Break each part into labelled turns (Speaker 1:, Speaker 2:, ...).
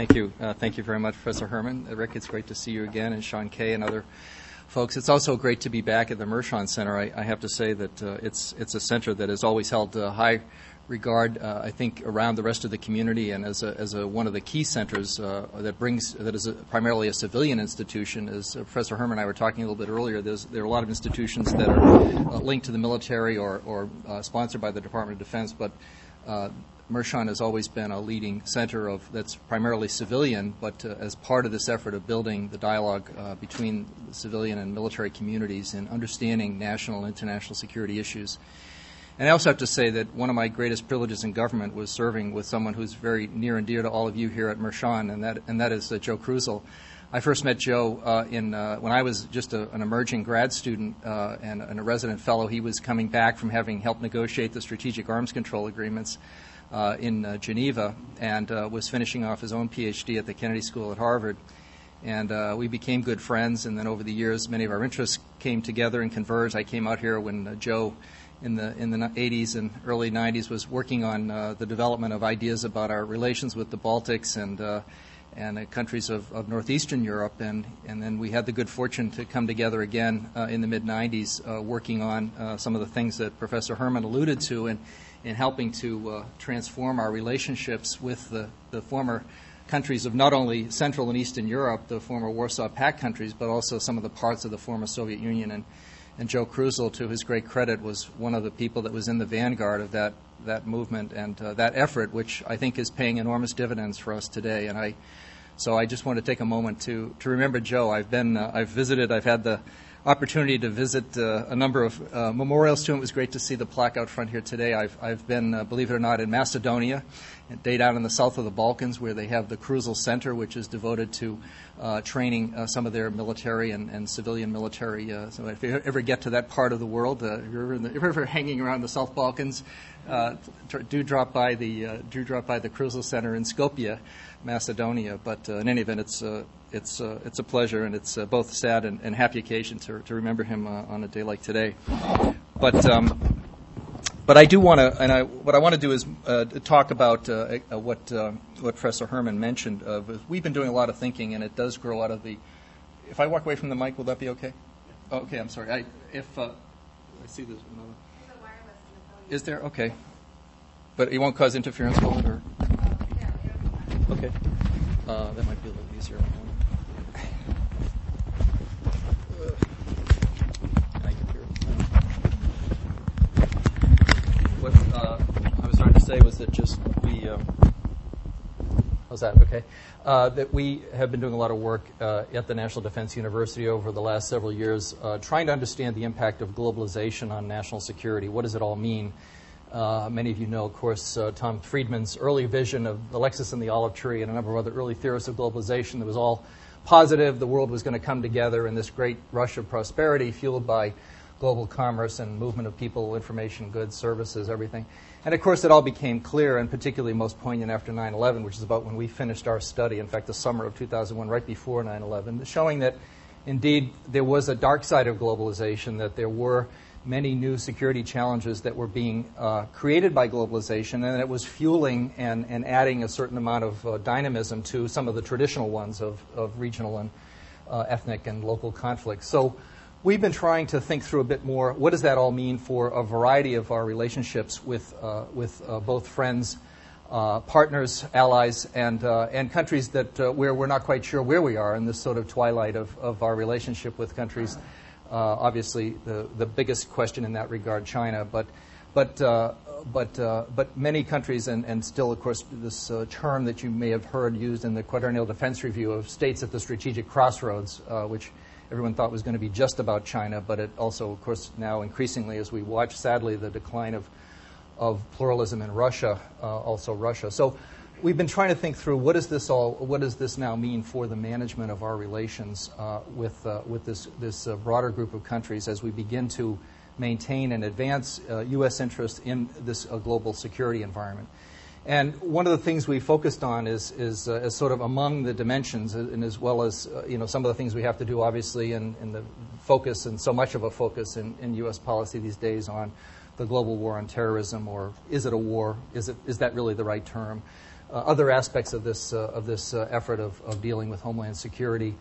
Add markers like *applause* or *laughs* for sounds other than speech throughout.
Speaker 1: Thank you. Uh, thank you very much, Professor Herrmann. Uh, Rick, it's great to see you again, and Sean Kay and other folks. It's also great to be back at the Mershon Center. I, I have to say that uh, it's it's a center that has always held uh, high regard, uh, I think, around the rest of the community, and as a, as a, one of the key centers uh, that brings that is a, primarily a civilian institution. As Professor Herrmann and I were talking a little bit earlier, there are a lot of institutions that are linked to the military or, or sponsored by the Department of Defense, but Mershon has always been a leading center of that's primarily civilian, but uh, as part of this effort of building the dialogue uh, between the civilian and military communities and understanding national and international security issues. And I also have to say that one of my greatest privileges in government was serving with someone who's very near and dear to all of you here at Mershon, and that and that is uh, Joe Kruzel. I first met Joe uh, in uh, when I was just a, an emerging grad student uh, and, and, a resident fellow. He was coming back from having helped negotiate the strategic arms control agreements uh, in uh, Geneva and uh, was finishing off his own PhD at the Kennedy School at Harvard. And uh, we became good friends. And then over the years, many of our interests came together and converged. I came out here when uh, Joe, in the in the 80s and early 90s, was working on the development of ideas about our relations with the Baltics and and uh, countries of, of, northeastern Europe. And, and then we had the good fortune to come together again uh, in the mid 90s, uh, working on some of the things that Professor Herrmann alluded to. And in helping to uh, transform our relationships with the, the former countries of not only Central and Eastern Europe, the former Warsaw Pact countries, but also some of the parts of the former Soviet Union. And, and Joe Kruzel, to his great credit, was one of the people that was in the vanguard of that, that movement and uh, that effort, which I think is paying enormous dividends for us today. And I, so I just want to take a moment to, to remember Joe. I've been, uh, I've visited, I've had the opportunity to visit uh, a number of uh, memorials to him. It was great to see the plaque out front here today. I've, I've been, uh, believe it or not, in Macedonia, day down in the south of the Balkans, where they have the Kruzel Center, which is devoted to uh, training uh, some of their military and, and civilian military. Uh, so if you ever get to that part of the world, if you're, the, if, you're ever hanging around the South Balkans, do drop by the do drop by the Kruzel Center in Skopje, Macedonia. But in any event, it's it's uh, it's a pleasure and it's uh, both sad and, and, happy occasion to to remember him uh, on a day like today. But um, but I do want to, and I, what I want to do is uh, talk about uh, uh, what what Professor Herrmann mentioned. we've been doing a lot of thinking, and it does grow out of the. If I walk away from the mic, will that be okay? Oh, okay, I'm sorry. I, if I see this. another. Is there okay? But it won't cause interference, will it? Or okay, that might be a little easier. what uh, I was trying to say was that just we. Um, how's that? Okay. Uh, that we have been doing a lot of work uh, at the National Defense University over the last several years, uh, trying to understand the impact of globalization on national security. What does it all mean? Uh, many of you know, of course, uh, Tom Friedman's early vision of the Lexus and the olive tree and a number of other early theorists of globalization that was all positive. The world was going to come together in this great rush of prosperity fueled by global commerce and movement of people, information, goods, services, everything. And of course, it all became clear, and particularly most poignant after 9 11, which is about when we finished our study, in fact, the summer of 2001, right before 9 11, showing that indeed there was a dark side of globalization, that there were many new security challenges that were being uh, created by globalization, and it was fueling and, and adding a certain amount of uh, dynamism to some of the traditional ones of, of regional and uh, ethnic and local conflicts. So we've been trying to think through a bit more what does that all mean for a variety of our relationships with, uh, with uh, both friends, uh, partners, allies, and, and countries that, where we're not quite sure where we are in this sort of twilight of, of our relationship with countries. Uh, obviously, the, the biggest question in that regard, China, but, but, but, but many countries, and, and still, of course, this term that you may have heard used in the Quadrennial Defense Review of states at the strategic crossroads, which everyone thought was going to be just about China, but it also, of course, now increasingly, as we watch, sadly, the decline of, of pluralism in Russia, uh, also Russia. So we've been trying to think through what does this all, what does this now mean for the management of our relations uh, with, uh, with this, this uh, broader group of countries as we begin to maintain and advance U.S. Uh, interest in this uh, global security environment. And one of the things we focused on is, is, uh, is sort of among the dimensions, and as well as you know some of the things we have to do, obviously, in, in the focus and so much of a focus in, in U.S. policy these days on the global war on terrorism, or is it a war? Is, it, is that really the right term? Uh, other aspects of this, uh, of this uh, effort of, of dealing with homeland security,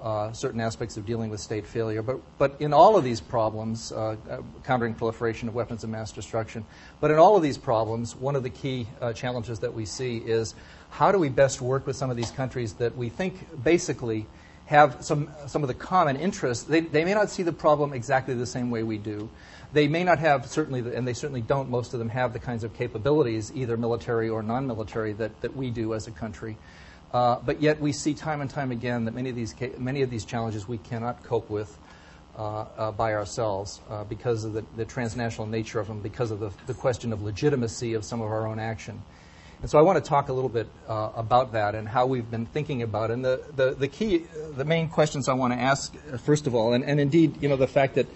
Speaker 1: uh, certain aspects of dealing with state failure. But, but in all of these problems, uh, countering proliferation of weapons of mass destruction, but in all of these problems, one of the key challenges that we see is how do we best work with some of these countries that we think basically have some, some of the common interests. They, they may not see the problem exactly the same way we do. They may not have, certainly, and they certainly don't, most of them have the kinds of capabilities, either military or non military, that, that we do as a country. Uh, but yet we see time and time again that many of these, many of these challenges we cannot cope with uh, uh, by ourselves uh, because of the, the, transnational nature of them, because of the, the question of legitimacy of some of our own action. And so I want to talk a little bit uh, about that and how we've been thinking about it. And the, the, the key, the main questions I want to ask, uh, first of all, and, and indeed, you know, the fact that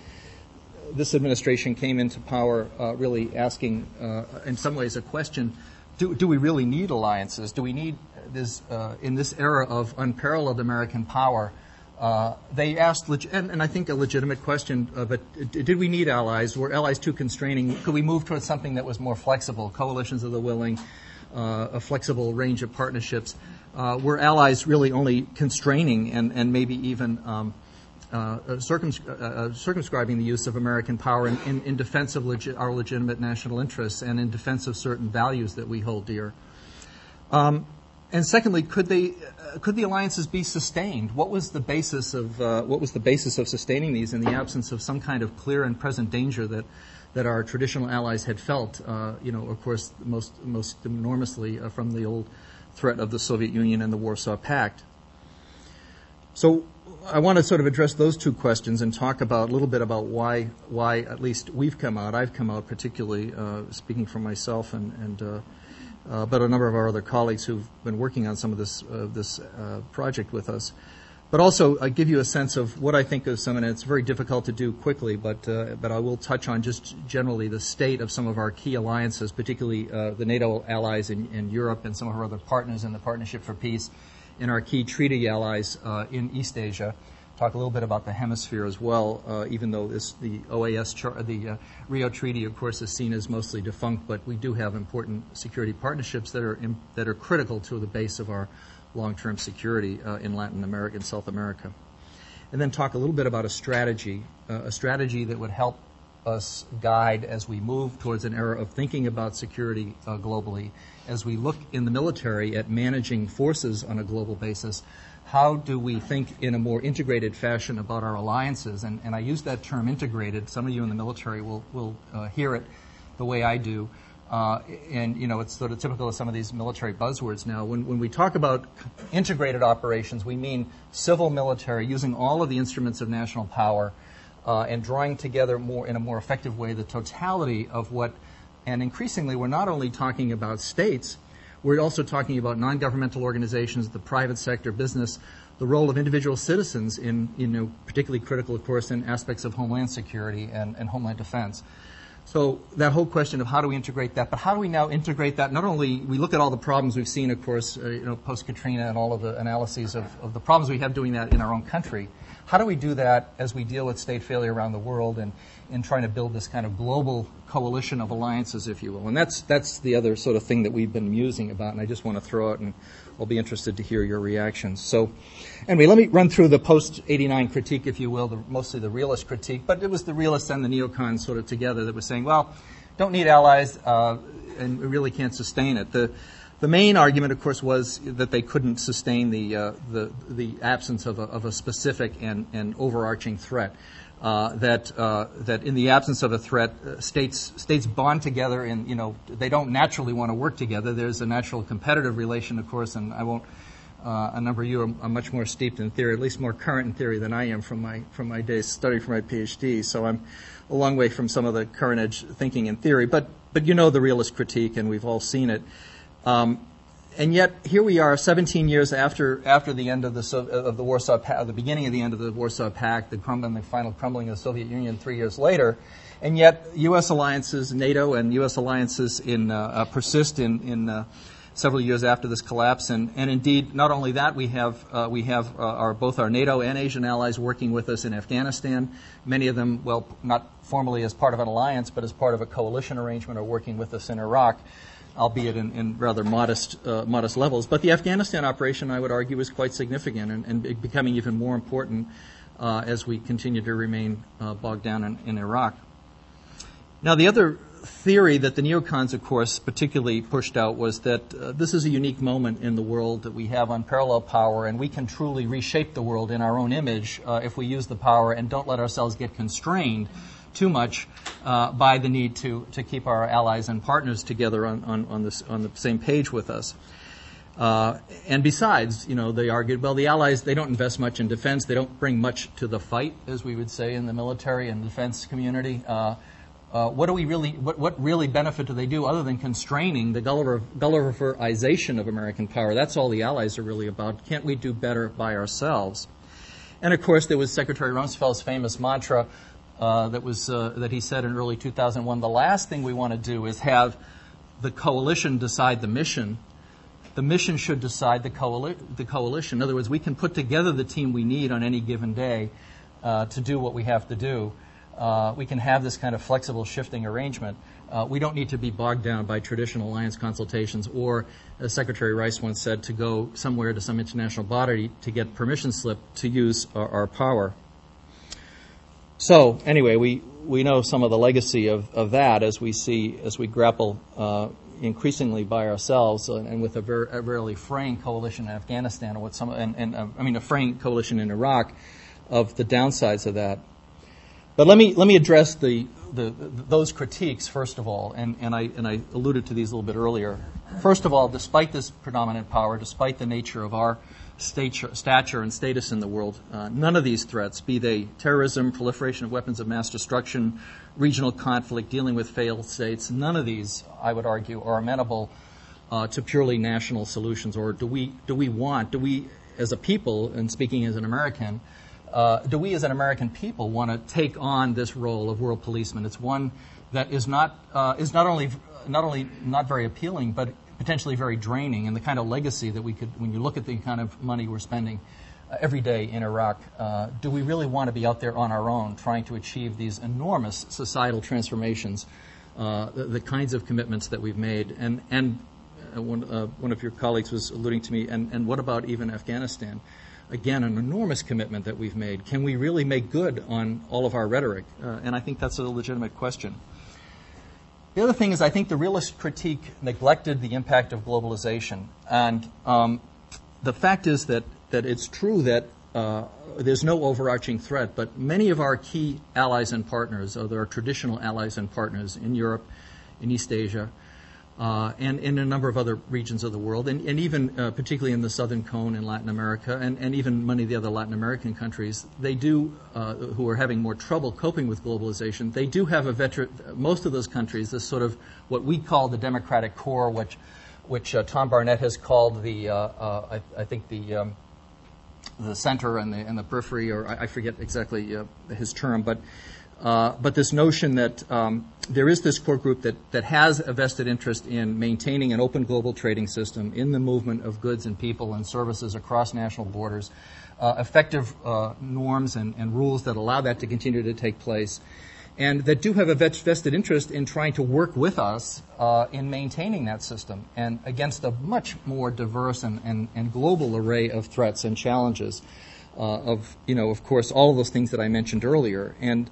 Speaker 1: this administration came into power uh, really asking, uh, in some ways, a question do, do we really need alliances? Do we need this, uh, in this era of unparalleled American power? Uh, they asked, leg- and, and, I think a legitimate question, but did we need allies? Were allies too constraining? Could we move towards something that was more flexible, coalitions of the willing, a flexible range of partnerships, uh, were allies really only constraining and, and maybe even um, uh, circumscribing the use of American power in, in, in defense of legi- our legitimate national interests and in defense of certain values that we hold dear. Um, and secondly, could they uh, could the alliances be sustained? What was the basis of uh, what was the basis of sustaining these in the absence of some kind of clear and present danger that that our traditional allies had felt, uh, you know, of course, most, most enormously uh, from the old threat of the Soviet Union and the Warsaw Pact. So I want to sort of address those two questions and talk about a little bit about why, why at least we've come out. I've come out particularly, uh, speaking for myself and, and uh, uh, but a number of our other colleagues who've been working on some of this, uh, this project with us but also uh, give you a sense of what I think of some, and it's very difficult to do quickly, but, uh, but I will touch on just generally the state of some of our key alliances, particularly uh, the NATO allies in, in, Europe and some of our other partners in the Partnership for Peace, and our key treaty allies uh, in East Asia. Talk a little bit about the hemisphere as well, uh, even though this, the OAS, char- the uh, Rio Treaty, of course, is seen as mostly defunct, but we do have important security partnerships that are, in, that are critical to the base of our long-term security uh, in Latin America and South America. And then talk a little bit about a strategy, uh, a strategy that would help us guide as we move towards an era of thinking about security uh, globally, as we look in the military at managing forces on a global basis. How do we think in a more integrated fashion about our alliances? And, and I use that term integrated. Some of you in the military will, will uh, hear it the way I do. Uh, and you know it's sort of typical of some of these military buzzwords now. When, when we talk about integrated operations, we mean civil military using all of the instruments of national power uh, and drawing together more in a more effective way the totality of what. And increasingly, we're not only talking about states, we're also talking about non-governmental organizations, the private sector, business, the role of individual citizens in, you know, particularly critical, of course, in aspects of homeland security and, and homeland defense. So that whole question of how do we integrate that, but how do we now integrate that? Not only we look at all the problems we've seen, of course, uh, you know, post Katrina and all of the analyses of, of the problems we have doing that in our own country. How do we do that as we deal with state failure around the world and in trying to build this kind of global coalition of alliances, if you will? And that's that's the other sort of thing that we've been musing about, and I just want to throw out and I'll be interested to hear your reactions. So, anyway, let me run through the post 89 critique, if you will, the, mostly the realist critique, but it was the realists and the neocons sort of together that were saying, well, don't need allies, uh, and we really can't sustain it. The, the main argument, of course, was that they couldn't sustain the, uh, the, the absence of a, of a specific and, and overarching threat. Uh, that uh, that in the absence of a threat, uh, states states bond together, and you know they don't naturally want to work together. There's a natural competitive relation, of course, and I won't. Uh, a number of you are, are, much more steeped in theory, at least more current in theory than I am from my from my days studying for my PhD. So I'm a long way from some of the current edge thinking in theory. But but you know the realist critique, and we've all seen it. Um, and yet here we are, 17 years after after the end of the of the Warsaw Pact, the beginning of the end of the Warsaw Pact, the crumbling, the final crumbling of the Soviet Union three years later, and yet U.S. alliances, NATO and U.S. alliances in uh, uh, persist in in uh, several years after this collapse, and, and indeed not only that we have uh, we have uh, our both our NATO and Asian allies working with us in Afghanistan. Many of them, well, not formally as part of an alliance, but as part of a coalition arrangement, are working with us in Iraq. Albeit in, in rather modest, uh, modest levels. But the Afghanistan operation, I would argue, is quite significant and, and becoming even more important uh, as we continue to remain uh, bogged down in, in Iraq. Now, the other theory that the neocons, of course, particularly pushed out was that uh, this is a unique moment in the world that we have unparalleled power, and we can truly reshape the world in our own image uh, if we use the power and don't let ourselves get constrained too much uh, by the need to, to keep our allies and partners together on, on, on, this, on the same page with us. Uh, and besides, you know, they argued, well, the Allies, they don't invest much in defense. They don't bring much to the fight, as we would say in the military and defense community. Uh, uh, what do we really, what, what really benefit do they do other than constraining the Gulliver, Gulliverization of American power? That's all the Allies are really about. Can't we do better by ourselves? And of course, there was Secretary Rumsfeld's famous mantra uh, that was uh, that he said in early 2001. The last thing we want to do is have the coalition decide the mission. The mission should decide the, coali- the coalition. In other words, we can put together the team we need on any given day uh, to do what we have to do uh, we can have this kind of flexible shifting arrangement. Uh, we don't need to be bogged down by traditional alliance consultations or, as Secretary Rice once said, to go somewhere to some international body to get permission slip to use our, our power. So, anyway, we, we know some of the legacy of, of that as we see, as we grapple uh, increasingly by ourselves uh, and with a, very, a rarely fraying coalition in Afghanistan, with some, and, and uh, I mean, a fraying coalition in Iraq, of the downsides of that. But let me, let me address the, the, those critiques, first of all, and, and, I, and I alluded to these a little bit earlier. First of all, despite this predominant power, despite the nature of our stature, stature and status in the world, uh, none of these threats, be they terrorism, proliferation of weapons of mass destruction, regional conflict, dealing with failed states, none of these, I would argue, are amenable uh, to purely national solutions. Or do we, do we want, do we, as a people, and speaking as an American, uh, do we as an American people want to take on this role of world policeman? It's one that is not uh, is not only not only not very appealing, but potentially very draining. And the kind of legacy that we could, when you look at the kind of money we're spending uh, every day in Iraq, uh, do we really want to be out there on our own trying to achieve these enormous societal transformations, uh, the, the, kinds of commitments that we've made, and and uh, one, one of your colleagues was alluding to me, and, and what about even Afghanistan? again, an enormous commitment that we've made. Can we really make good on all of our rhetoric? Uh, and I think that's a legitimate question. The other thing is, I think the realist critique neglected the impact of globalization. And um, the fact is that, that it's true that uh, there's no overarching threat, but many of our key allies and partners, or our traditional allies and partners in Europe, in East Asia, uh, and in a number of other regions of the world, and, and even uh, particularly in the southern cone in Latin America, and, and even many of the other Latin American countries, they do, uh, who are having more trouble coping with globalization, they do have a veteran, most of those countries, this sort of what we call the democratic core, which, which uh, Tom Barnett has called the, uh, uh, I, I, think the, um, the center and the, and the periphery, or I, I forget exactly his term, but uh, but this notion that um, there is this core group that, that has a vested interest in maintaining an open global trading system in the movement of goods and people and services across national borders, uh, effective uh, norms and, and, rules that allow that to continue to take place, and that do have a vested interest in trying to work with us uh, in maintaining that system and against a much more diverse and, and, and global array of threats and challenges. Uh, of you know, of course, all of those things that I mentioned earlier, and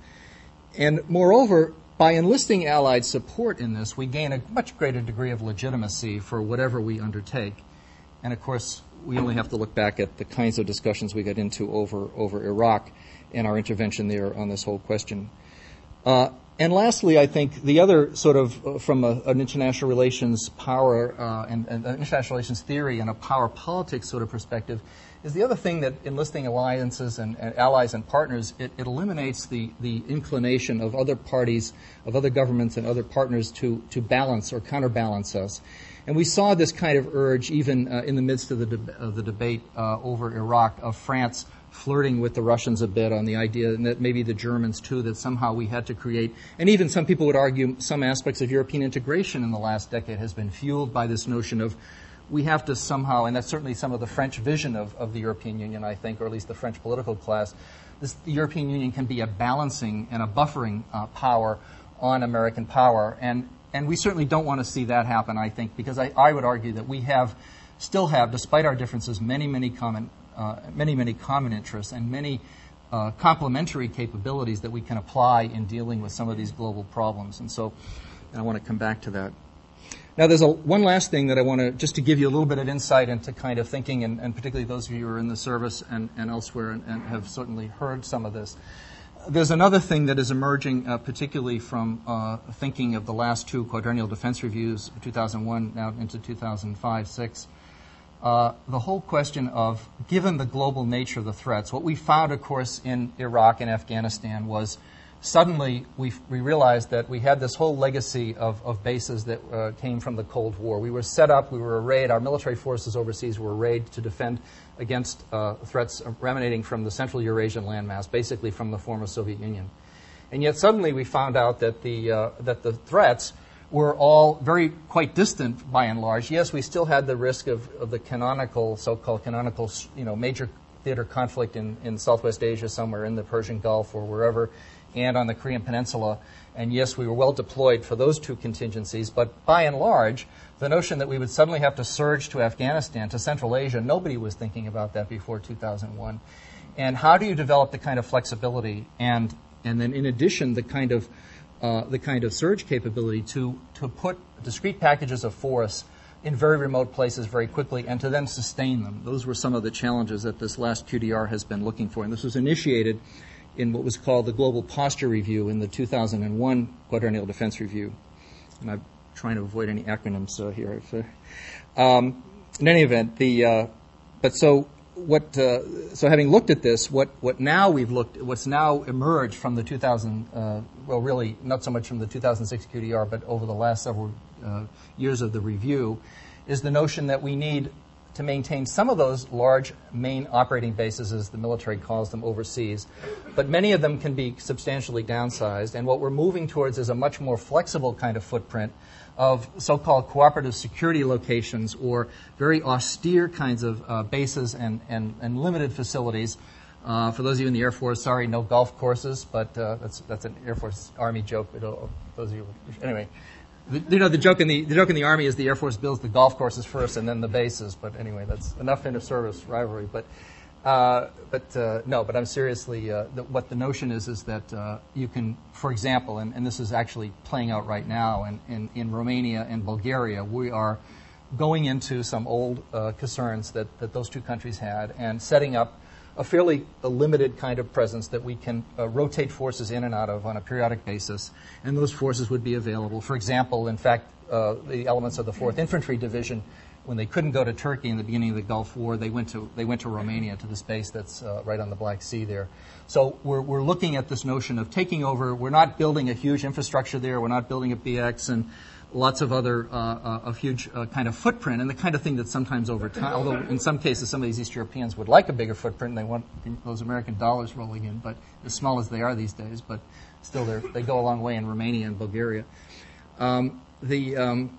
Speaker 1: and moreover, by enlisting Allied support in this, we gain a much greater degree of legitimacy for whatever we undertake. And of course, we only have to look back at the kinds of discussions we got into over, over Iraq and our intervention there on this whole question. Uh, and lastly, I think the other sort of uh, from a, an international relations power uh, and, and international relations theory and a power politics sort of perspective is the other thing that enlisting alliances and, and allies and partners, it, it, eliminates the, the inclination of other parties, of other governments and other partners to, to balance or counterbalance us. And we saw this kind of urge even uh, in the midst of the, de- of the debate uh, over Iraq of France flirting with the Russians a bit on the idea, and that maybe the Germans too, that somehow we had to create, and even some people would argue some aspects of European integration in the last decade has been fueled by this notion of we have to somehow, and that's certainly some of the French vision of, of the European Union, I think, or at least the French political class, this, the European Union can be a balancing and a buffering uh, power on American power. And, and we certainly don't want to see that happen, I think, because I, I would argue that we have, still have, despite our differences, many, many common, uh, many, many common interests and many uh, complementary capabilities that we can apply in dealing with some of these global problems. And so and I want to come back to that. Now, there's a, one last thing that I want to, just to give you a little bit of insight into kind of thinking, and, and particularly those of you who are in the service and, and elsewhere and, and, have certainly heard some of this. There's another thing that is emerging, uh, particularly from uh, thinking of the last two quadrennial defense reviews, 2001 now into 2005 6. Uh, the whole question of, given the global nature of the threats, what we found, of course, in Iraq and Afghanistan was suddenly we, we realized that we had this whole legacy of, of bases that uh, came from the Cold War. We were set up, we were arrayed, our military forces overseas were arrayed to defend against uh, threats emanating from the Central Eurasian landmass, basically from the former Soviet Union. And yet suddenly we found out that the, uh, that the threats were all very quite distant by and large. Yes, we still had the risk of, of the canonical, so-called canonical, you know, major theater conflict in, in Southwest Asia, somewhere in the Persian Gulf or wherever and on the Korean Peninsula. And yes, we were well deployed for those two contingencies, but by and large, the notion that we would suddenly have to surge to Afghanistan, to Central Asia, nobody was thinking about that before 2001. And how do you develop the kind of flexibility and, and then in addition, the kind of, uh, the kind of surge capability to, to put discrete packages of force in very remote places very quickly and to then sustain them. Those were some of the challenges that this last QDR has been looking for. And this was initiated in what was called the Global Posture Review in the 2001 Quadrennial Defense Review. And I'm trying to avoid any acronyms uh, here. Um, in any event, the uh, but so what? Uh, so having looked at this, what what now we've looked, what's now emerged from the 2000, uh, well, really not so much from the 2006 QDR, but over the last several uh, years of the review, is the notion that we need to maintain some of those large main operating bases, as the military calls them, overseas. But many of them can be substantially downsized. And what we're moving towards is a much more flexible kind of footprint of so called cooperative security locations or very austere kinds of uh, bases and, and, and limited facilities. Uh, for those of you in the Air Force, sorry, no golf courses, but uh, that's, that's an Air Force Army joke. Those of you, anyway, the, you know, the joke in the the joke in the army is the Air Force builds the golf courses first and then the bases. But anyway, that's enough inter-service rivalry. But uh, but uh, no, but I'm seriously. Uh, the, what the notion is is that uh, you can, for example, and, and this is actually playing out right now, in, in, in Romania and Bulgaria, we are going into some old uh, concerns that, that those two countries had and setting up a fairly a limited kind of presence that we can uh, rotate forces in and out of on a periodic basis, and those forces would be available. For example, in fact, uh, the elements of the 4th Infantry Division, when they couldn't go to Turkey in the beginning of the Gulf War, they went to, they went to Romania, to the space that's uh, right on the Black Sea there. So we're, we're looking at this notion of taking over. We're not building a huge infrastructure there. We're not building a BX and lots of other uh, uh, a huge uh, kind of footprint and the kind of thing that sometimes over time, although in some cases some of these East Europeans would like a bigger footprint and they want those American dollars rolling in, but as small as they are these days, but still they go a long way in Romania and Bulgaria. Um, the um,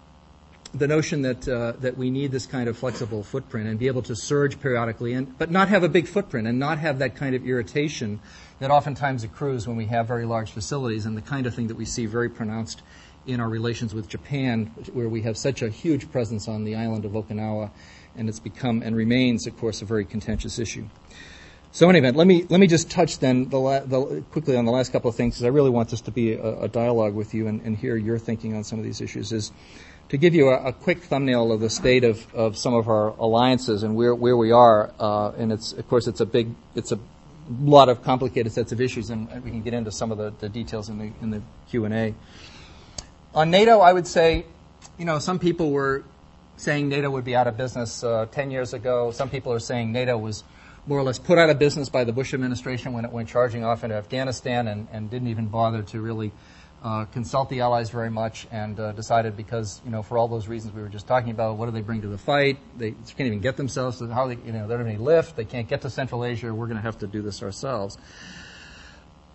Speaker 1: the notion that uh, that we need this kind of flexible footprint and be able to surge periodically, and but not have a big footprint and not have that kind of irritation that oftentimes accrues when we have very large facilities and the kind of thing that we see very pronounced in our relations with Japan, where we have such a huge presence on the island of Okinawa, and it's become and remains, of course, a very contentious issue. So, in any event, let me let me just touch then the la- the, quickly on the last couple of things, because I really want this to be a, a dialogue with you and, and, hear your thinking on some of these issues. Is to give you a, a, quick thumbnail of the state of, of some of our alliances and where where we are, uh, and it's of course it's a big it's a lot of complicated sets of issues, and we can get into some of the, the details in the in the Q and A. On NATO, I would say, you know, some people were saying NATO would be out of business uh, 10 years ago. Some people are saying NATO was more or less put out of business by the Bush administration when it went charging off into Afghanistan and, and didn't even bother to really uh, consult the allies very much and uh, decided because, you know, for all those reasons we were just talking about, what do they bring to the fight? They can't even get themselves how they, you know, they don't have any lift. They can't get to Central Asia. We're going to have to do this ourselves.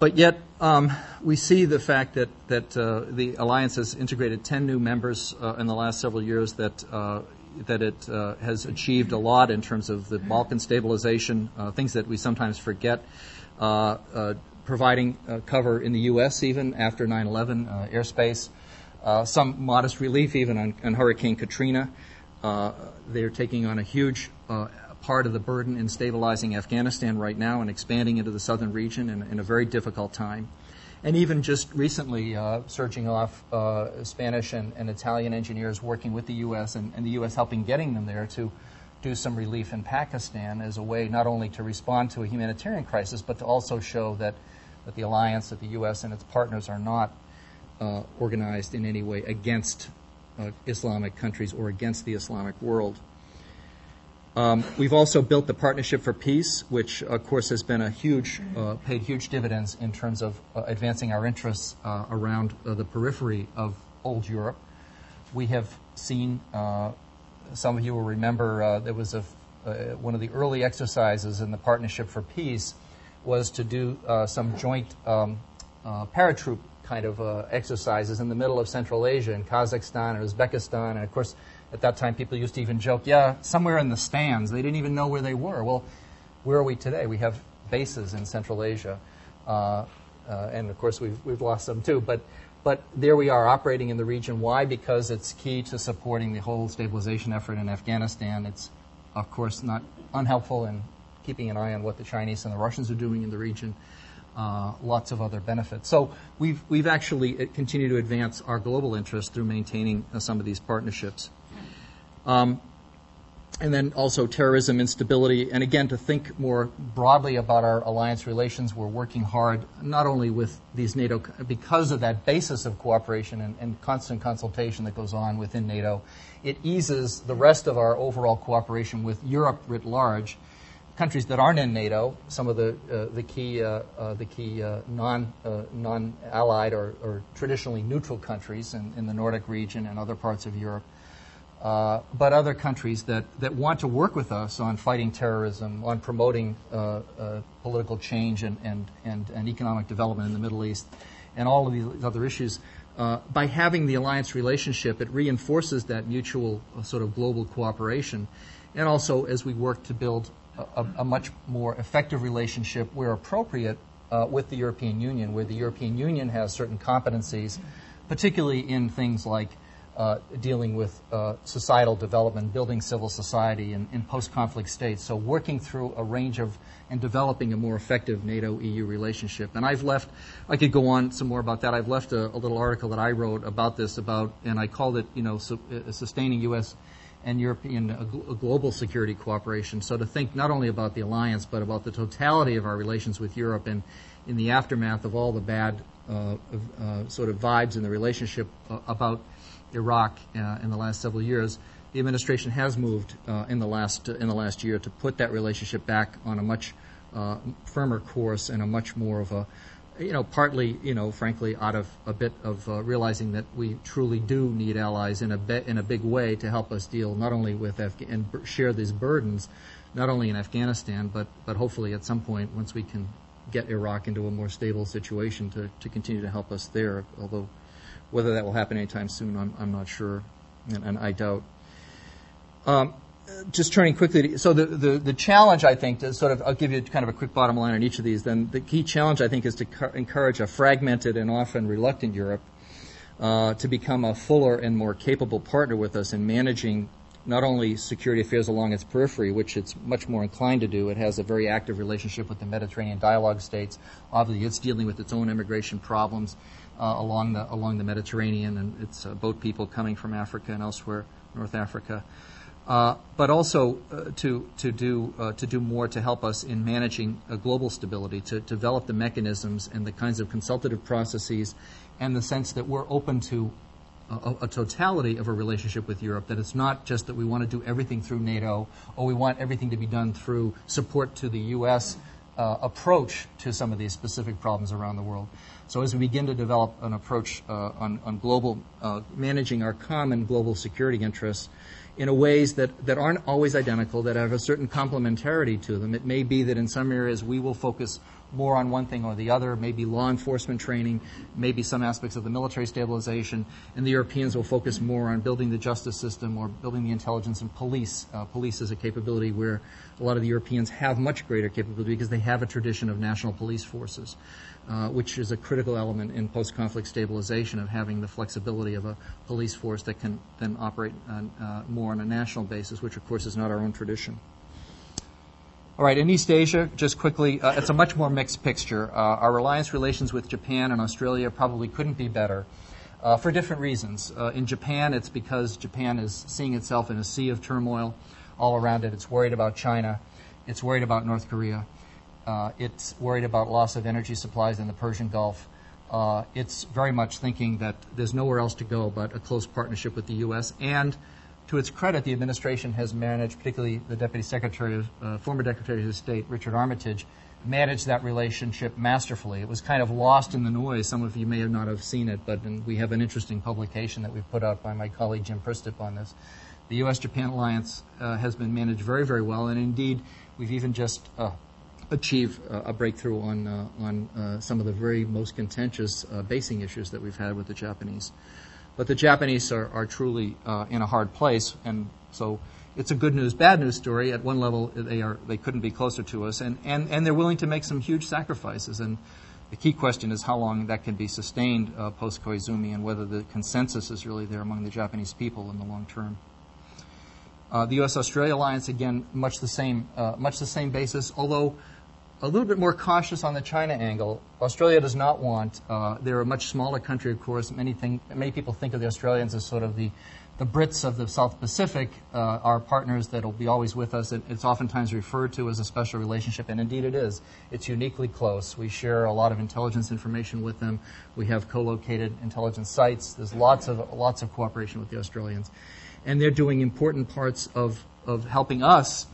Speaker 1: But yet, um, we see the fact that, that uh, the alliance has integrated 10 new members uh, in the last several years, that, uh, that it uh, has achieved a lot in terms of the Balkan stabilization, uh, things that we sometimes forget, uh, providing cover in the U.S. even after 9 11, airspace. Some modest relief even on, on Hurricane Katrina. Uh, they're taking on a huge part of the burden in stabilizing Afghanistan right now and expanding into the southern region in, in a very difficult time. And even just recently, uh, off uh, Spanish and, and, Italian engineers working with the U.S. And, and, the U.S. helping getting them there to do some relief in Pakistan as a way not only to respond to a humanitarian crisis, but to also show that, that the alliance, that the U.S. and its partners are not uh, organized in any way against uh, Islamic countries or against the Islamic world. Um, we've also built the Partnership for Peace, which, of course, has been a huge, uh, paid huge dividends in terms of uh, advancing our interests uh, around uh, the periphery of old Europe. We have seen, uh, some of you will remember, uh, there was a, one of the early exercises in the Partnership for Peace was to do some joint um, paratroop kind of exercises in the middle of Central Asia, in Kazakhstan and Uzbekistan, and of course, at that time, people used to even joke, yeah, somewhere in the stands. They didn't even know where they were. Well, where are we today? We have bases in Central Asia. Uh, uh, and of course, we've, we've lost some too. But, but there we are operating in the region. Why? Because it's key to supporting the whole stabilization effort in Afghanistan. It's, of course, not unhelpful in keeping an eye on what the Chinese and the Russians are doing in the region. Uh, lots of other benefits. So we've, we've actually uh, continued to advance our global interests through maintaining uh, some of these partnerships. Um, and then also terrorism, instability, and again, to think more broadly about our alliance relations, we're working hard not only with these NATO, because of that basis of cooperation and, and, constant consultation that goes on within NATO, it eases the rest of our overall cooperation with Europe writ large. Countries that aren't in NATO, some of the uh, the key uh, uh, the key uh, non uh, non allied or, or, traditionally neutral countries in, in the Nordic region and other parts of Europe uh, but other countries that, that want to work with us on fighting terrorism, on promoting uh, uh, political change and, and, and, and, economic development in the Middle East, and all of these other issues. Uh, by having the alliance relationship, it reinforces that mutual uh, sort of global cooperation. And also, as we work to build a, a much more effective relationship where appropriate with the European Union, where the European Union has certain competencies, particularly in things like uh, dealing with uh, societal development, building civil society in, in post-conflict states. So working through a range of and developing a more effective NATO-EU relationship. And I've left, I could go on some more about that. I've left a, a little article that I wrote about this about, and I called it, you know, su- uh, sustaining U.S. and European uh, global security cooperation. So to think not only about the alliance, but about the totality of our relations with Europe and in the aftermath of all the bad uh, uh, sort of vibes in the relationship about Iraq uh, in the last several years, the administration has moved uh, in the last in the last year to put that relationship back on a much uh, firmer course and a much more of a you know, partly, you know, frankly, out of a bit of uh, realizing that we truly do need allies in a be- in a big way to help us deal not only with Afga- and b- share these burdens, not only in Afghanistan, but but hopefully at some point once we can get Iraq into a more stable situation to to continue to help us there. Although whether that will happen anytime soon, I'm, I'm not sure, and, and I doubt. Um, just turning quickly, to, so the, the, the, challenge, I think, to sort of, I'll give you kind of a quick bottom line on each of these. Then the key challenge, I think, is to cu- encourage a fragmented and often reluctant Europe uh, to become a fuller and more capable partner with us in managing not only security affairs along its periphery, which it's much more inclined to do. It has a very active relationship with the Mediterranean dialogue states. Obviously, it's dealing with its own immigration problems along the along the Mediterranean, and it's uh, boat people coming from Africa and elsewhere, North Africa. Uh, but also uh, to to do uh, to do more to help us in managing global stability, to, to develop the mechanisms and the kinds of consultative processes, and the sense that we're open to a, a, totality of a relationship with Europe, that it's not just that we want to do everything through NATO or we want everything to be done through support to the U.S. Uh, approach to some of these specific problems around the world. So as we begin to develop an approach uh, on, on, global, uh, managing our common global security interests in ways that, that aren't always identical, that have a certain complementarity to them, it may be that in some areas we will focus more on one thing or the other, maybe law enforcement training, maybe some aspects of the military stabilization, and the Europeans will focus more on building the justice system or building the intelligence and police. Uh, police is a capability where a lot of the Europeans have much greater capability because they have a tradition of national police forces, uh, which is a critical element in post-conflict stabilization of having the flexibility of a police force that can then operate on, uh, more on a national basis, which of course is not our own tradition. All right, in East Asia, just quickly, uh, it's a much more mixed picture. Uh, our alliance relations with Japan and Australia probably couldn't be better uh, for different reasons. Uh, in Japan, it's because Japan is seeing itself in a sea of turmoil all around it. It's worried about China, it's worried about North Korea, uh, it's worried about loss of energy supplies in the Persian Gulf. Uh, it's very much thinking that there's nowhere else to go but a close partnership with the U.S. and to its credit, the administration has managed, particularly the Deputy Secretary, of, uh, former Secretary of State Richard Armitage, managed that relationship masterfully. It was kind of lost in the noise. Some of you may have not have seen it, but we have an interesting publication that we've put out by my colleague Jim Przystup on this. The U.S.-Japan alliance uh, has been managed very, very well, and indeed, we've even just uh, achieved uh, a breakthrough on uh, on uh, some of the very most contentious uh, basing issues that we've had with the Japanese. But the Japanese are, are truly uh, in a hard place, and so it's a good news, bad news story. At one level, they are they couldn't be closer to us, and, and, and they're willing to make some huge sacrifices. And the key question is how long that can be sustained uh, post Koizumi, and whether the consensus is really there among the Japanese people in the long term. Uh, the U.S.-Australia alliance, again, much the same, uh, much the same basis, although a little bit more cautious on the China angle. Australia does not want. Uh, they're a much smaller country, of course. Many think, many people think of the Australians as sort of the the Brits of the South Pacific uh, are partners that will be always with us. It, it's oftentimes referred to as a special relationship, and indeed it is. It's uniquely close. We share a lot of intelligence information with them. We have co-located intelligence sites. There's lots of lots of cooperation with the Australians, and they're doing important parts of of helping us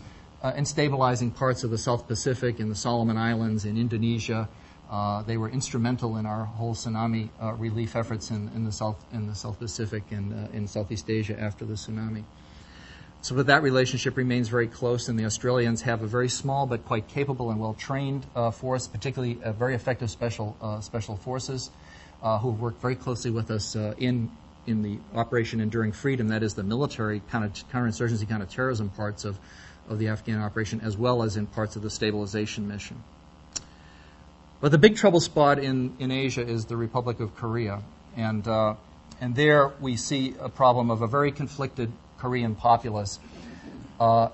Speaker 1: uh, and stabilizing parts of the South Pacific and the Solomon Islands in Indonesia. Uh, they were instrumental in our whole tsunami uh, relief efforts in, in, the South in the South Pacific and uh, in Southeast Asia after the tsunami. So, but that relationship remains very close, and the Australians have a very small but quite capable and well-trained uh, force, particularly a very effective special uh, special forces, who have worked very closely with us in in the Operation Enduring Freedom. That is the military of counterinsurgency, kind of terrorism parts of of the Afghan operation as well as in parts of the stabilization mission. But the big trouble spot in, in Asia is the Republic of Korea. And, uh, and there we see a problem of a very conflicted Korean populace. Uh,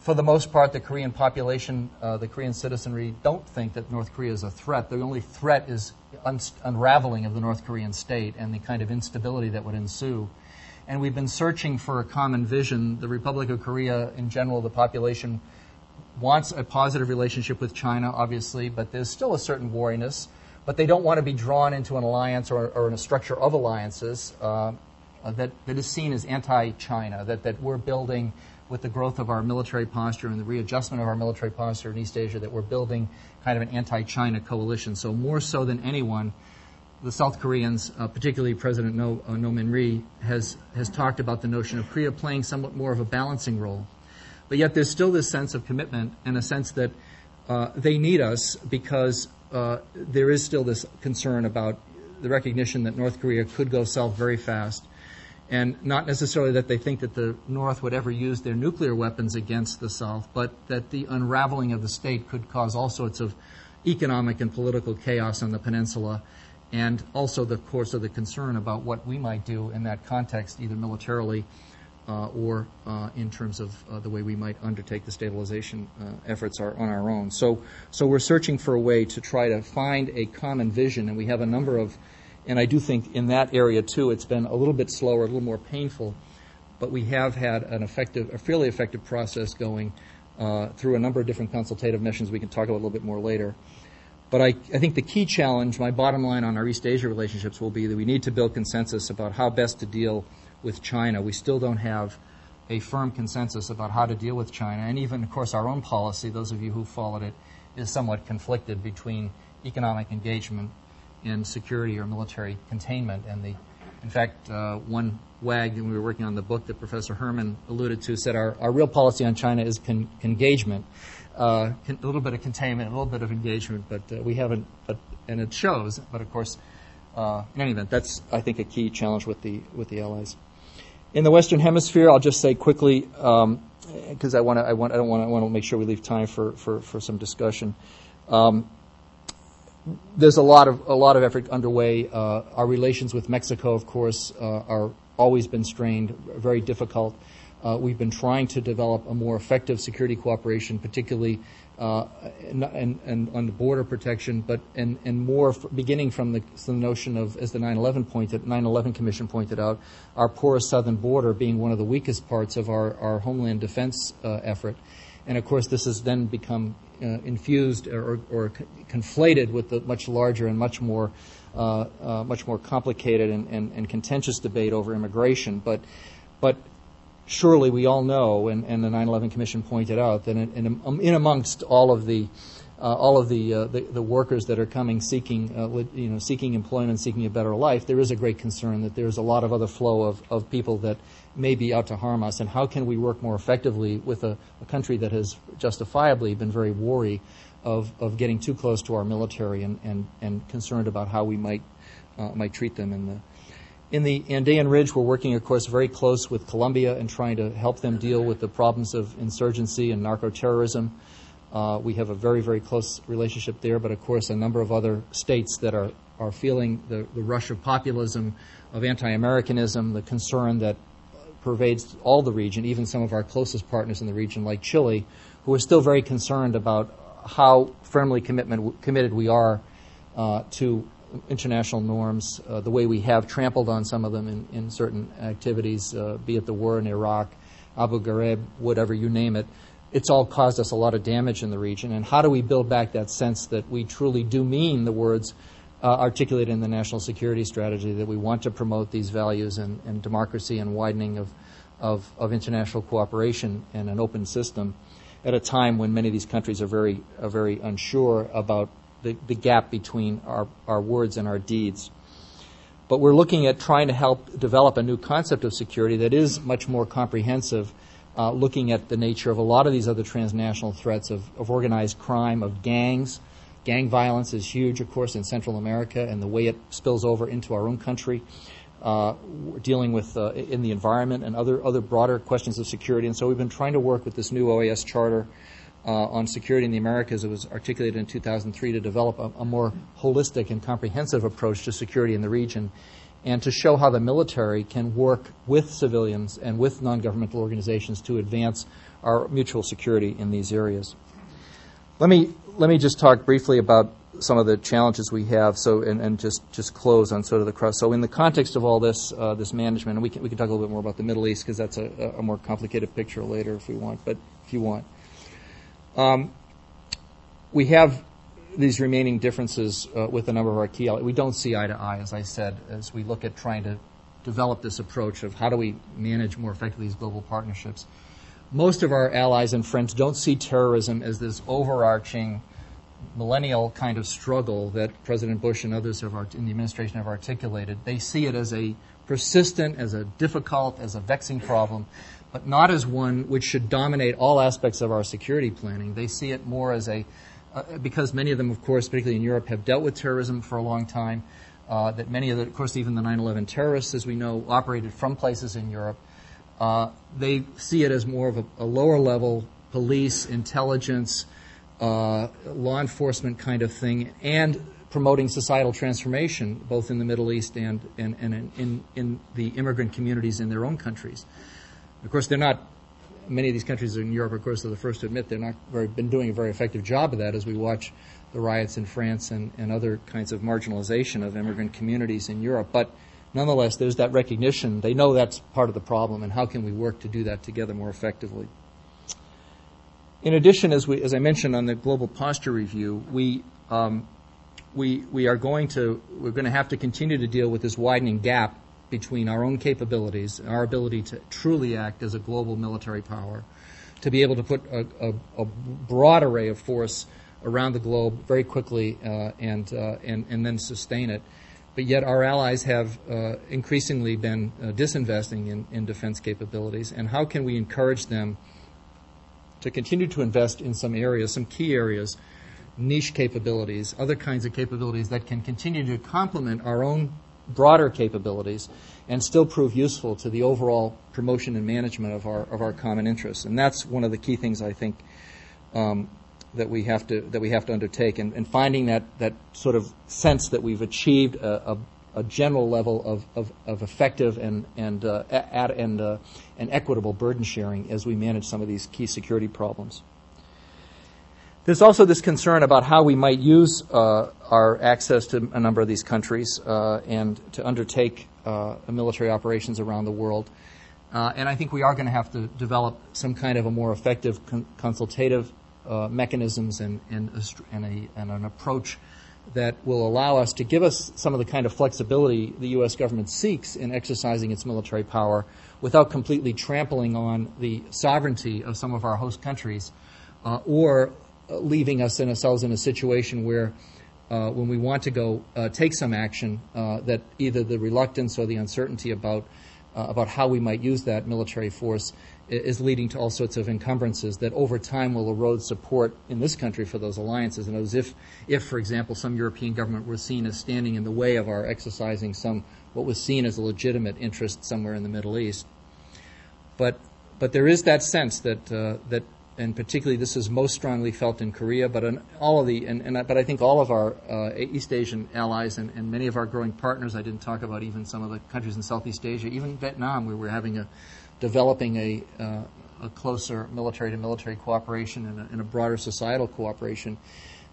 Speaker 1: for the most part, the Korean population, uh, the Korean citizenry, don't think that North Korea is a threat. The only threat is un- unraveling of the North Korean state and the kind of instability that would ensue and we've been searching for a common vision. The Republic of Korea, in general, the population wants a positive relationship with China, obviously, but there's still a certain wariness. But they don't want to be drawn into an alliance or, or in a structure of alliances uh, that, that is seen as anti-China, that, that we're building with the growth of our military posture and the readjustment of our military posture in East Asia, that we're building kind of an anti-China coalition. So more so than anyone, the South Koreans, uh, particularly President Roh, uh, no Min-ri, has, has talked about the notion of Korea playing somewhat more of a balancing role. But yet there's still this sense of commitment and a sense that uh, they need us because uh, there is still this concern about the recognition that North Korea could go south very fast. And not necessarily that they think that the North would ever use their nuclear weapons against the South, but that the unraveling of the state could cause all sorts of economic and political chaos on the peninsula and also, the, course, of the concern about what we might do in that context, either militarily uh, or uh, in terms of uh, the way we might undertake the stabilization uh, efforts are on our own. So, so we're searching for a way to try to find a common vision, and we have a number of, and I do think in that area too, it's been a little bit slower, a little more painful, but we have had an effective, a fairly effective process going uh, through a number of different consultative missions. We can talk about a little bit more later. But I, I think the key challenge, my bottom line on our East Asia relationships will be that we need to build consensus about how best to deal with China. We still don't have a firm consensus about how to deal with China. And even, of course, our own policy, those of you who followed it, is somewhat conflicted between economic engagement and security or military containment. And the, in fact, uh, one WAG, when we were working on the book that Professor Herrmann alluded to, said our, our real policy on China is con- engagement. Uh, a little bit of containment, a little bit of engagement, but uh, we haven't. But and it shows. But of course, uh, in any event, that's I think a key challenge with the with the allies. In the Western Hemisphere, I'll just say quickly because um, I want to. I want. I don't want. I want to make sure we leave time for for, for some discussion. Um, there's a lot of a lot of effort underway. Uh, our relations with Mexico, of course, uh, are always been strained, very difficult. Uh, we've been trying to develop a more effective security cooperation, particularly uh, and, and, and, on the border protection, but and, and more f- beginning from the, the, notion of, as the 9/11 pointed, 9/11 Commission pointed out, our porous southern border being one of the weakest parts of our, our homeland defense uh, effort, and of course this has then become uh, infused or, or, conflated with the much larger and much more uh, uh, much more complicated and, and, and, contentious debate over immigration. But but surely we all know, and, and the 9/11 Commission pointed out that in, in, um, in amongst all of the uh, all of the, uh, the, the workers that are coming seeking uh, you know seeking employment, seeking a better life, there is a great concern that there's a lot of other flow of, of people that may be out to harm us, and how can we work more effectively with a, a country that has justifiably been very wary of, of getting too close to our military and, and, and concerned about how we might uh, might treat them in the in the Andean Ridge, we're working, of course, very close with Colombia and trying to help them deal with the problems of insurgency and narco-terrorism. Uh, we have a very, very close relationship there, but of course, a number of other states that are, are feeling the, the rush of populism, of anti Americanism, the concern that pervades all the region, even some of our closest partners in the region, like Chile, who are still very concerned about how firmly committed we are uh, to international norms, uh, the way we have trampled on some of them in, in certain activities, uh, be it the war in Iraq, Abu Ghraib, whatever you name it it's all caused us a lot of damage in the region. And how do we build back that sense that we truly do mean the words uh, articulated in the national security strategy that we want to promote these values and, and democracy and widening of, of, of, international cooperation and an open system at a time when many of these countries are very, are very unsure about the, the gap between our, our words and our deeds. But we're looking at trying to help develop a new concept of security that is much more comprehensive uh, looking at the nature of a lot of these other transnational threats of, of, organized crime, of gangs. Gang violence is huge, of course, in Central America and the way it spills over into our own country. Uh, dealing with uh, in the environment and other other broader questions of security. And so we've been trying to work with this new OAS charter on security in the Americas. It was articulated in 2003 to develop a, a, more holistic and comprehensive approach to security in the region and to show how the military can work with civilians and with non-governmental organizations to advance our mutual security in these areas. Let me let me just talk briefly about some of the challenges we have. So and, and just just close on sort of the cross. So in the context of all this uh, this management, and we can we can talk a little bit more about the Middle East because that's a, a more complicated picture later if we want. But if you want, um, we have these remaining differences uh, with a number of our key allies. We don't see eye to eye, as I said, as we look at trying to develop this approach of how do we manage more effectively these global partnerships. Most of our allies and friends don't see terrorism as this overarching millennial kind of struggle that President Bush and others art- in the administration have articulated. They see it as a persistent, as a difficult, as a vexing problem, but not as one which should dominate all aspects of our security planning. They see it more as a uh, because many of them, of course, particularly in Europe, have dealt with terrorism for a long time. Uh, that many of the, of course, even the 9/11 terrorists, as we know, operated from places in Europe. Uh, they see it as more of a, a lower level police, intelligence, uh, law enforcement kind of thing, and promoting societal transformation, both in the Middle East and, and, and in, in, in the immigrant communities in their own countries. Of course, they're not many of these countries in Europe, of course, are the first to admit they're not very, been doing a very effective job of that as we watch the riots in France and, and other kinds of marginalization of immigrant communities in Europe. But nonetheless, there's that recognition. They know that's part of the problem, and how can we work to do that together more effectively? In addition, as, we, as I mentioned on the global posture review, we, um, we, we are going to, we're going to have to continue to deal with this widening gap between our own capabilities, our ability to truly act as a global military power, to be able to put a, a, a broad array of force around the globe very quickly uh, and, uh, and, and then sustain it. But yet, our allies have uh, increasingly been uh, disinvesting in, in defense capabilities. And how can we encourage them to continue to invest in some areas, some key areas, niche capabilities, other kinds of capabilities that can continue to complement our own broader capabilities and still prove useful to the overall promotion and management of our of our common interests. And that's one of the key things I think um, that we have to that we have to undertake, and, and, finding that that sort of sense that we've achieved a, a, a general level of, of, of, effective and and uh, ad, and uh, and equitable burden sharing as we manage some of these key security problems. There's also this concern about how we might use uh, our access to a number of these countries uh, and to undertake uh, military operations around the world. Uh, and I think we are going to have to develop some kind of a more effective con- consultative uh, mechanisms and, and, a, and, a, and, an approach that will allow us to give us some of the kind of flexibility the U.S. government seeks in exercising its military power without completely trampling on the sovereignty of some of our host countries uh, or leaving us in ourselves in a situation where uh, when we want to go uh, take some action, uh, that either the reluctance or the uncertainty about uh, about how we might use that military force is leading to all sorts of encumbrances that over time will erode support in this country for those alliances. And as if, if, for example, some European government were seen as standing in the way of our exercising some what was seen as a legitimate interest somewhere in the Middle East. But but there is that sense that uh, that and particularly this is most strongly felt in Korea, but in all of the, and, and but I think all of our uh, East Asian allies and, and, many of our growing partners. I didn't talk about even some of the countries in Southeast Asia, even Vietnam, where we're having a developing a uh, a closer military to military cooperation and a, and a broader societal cooperation.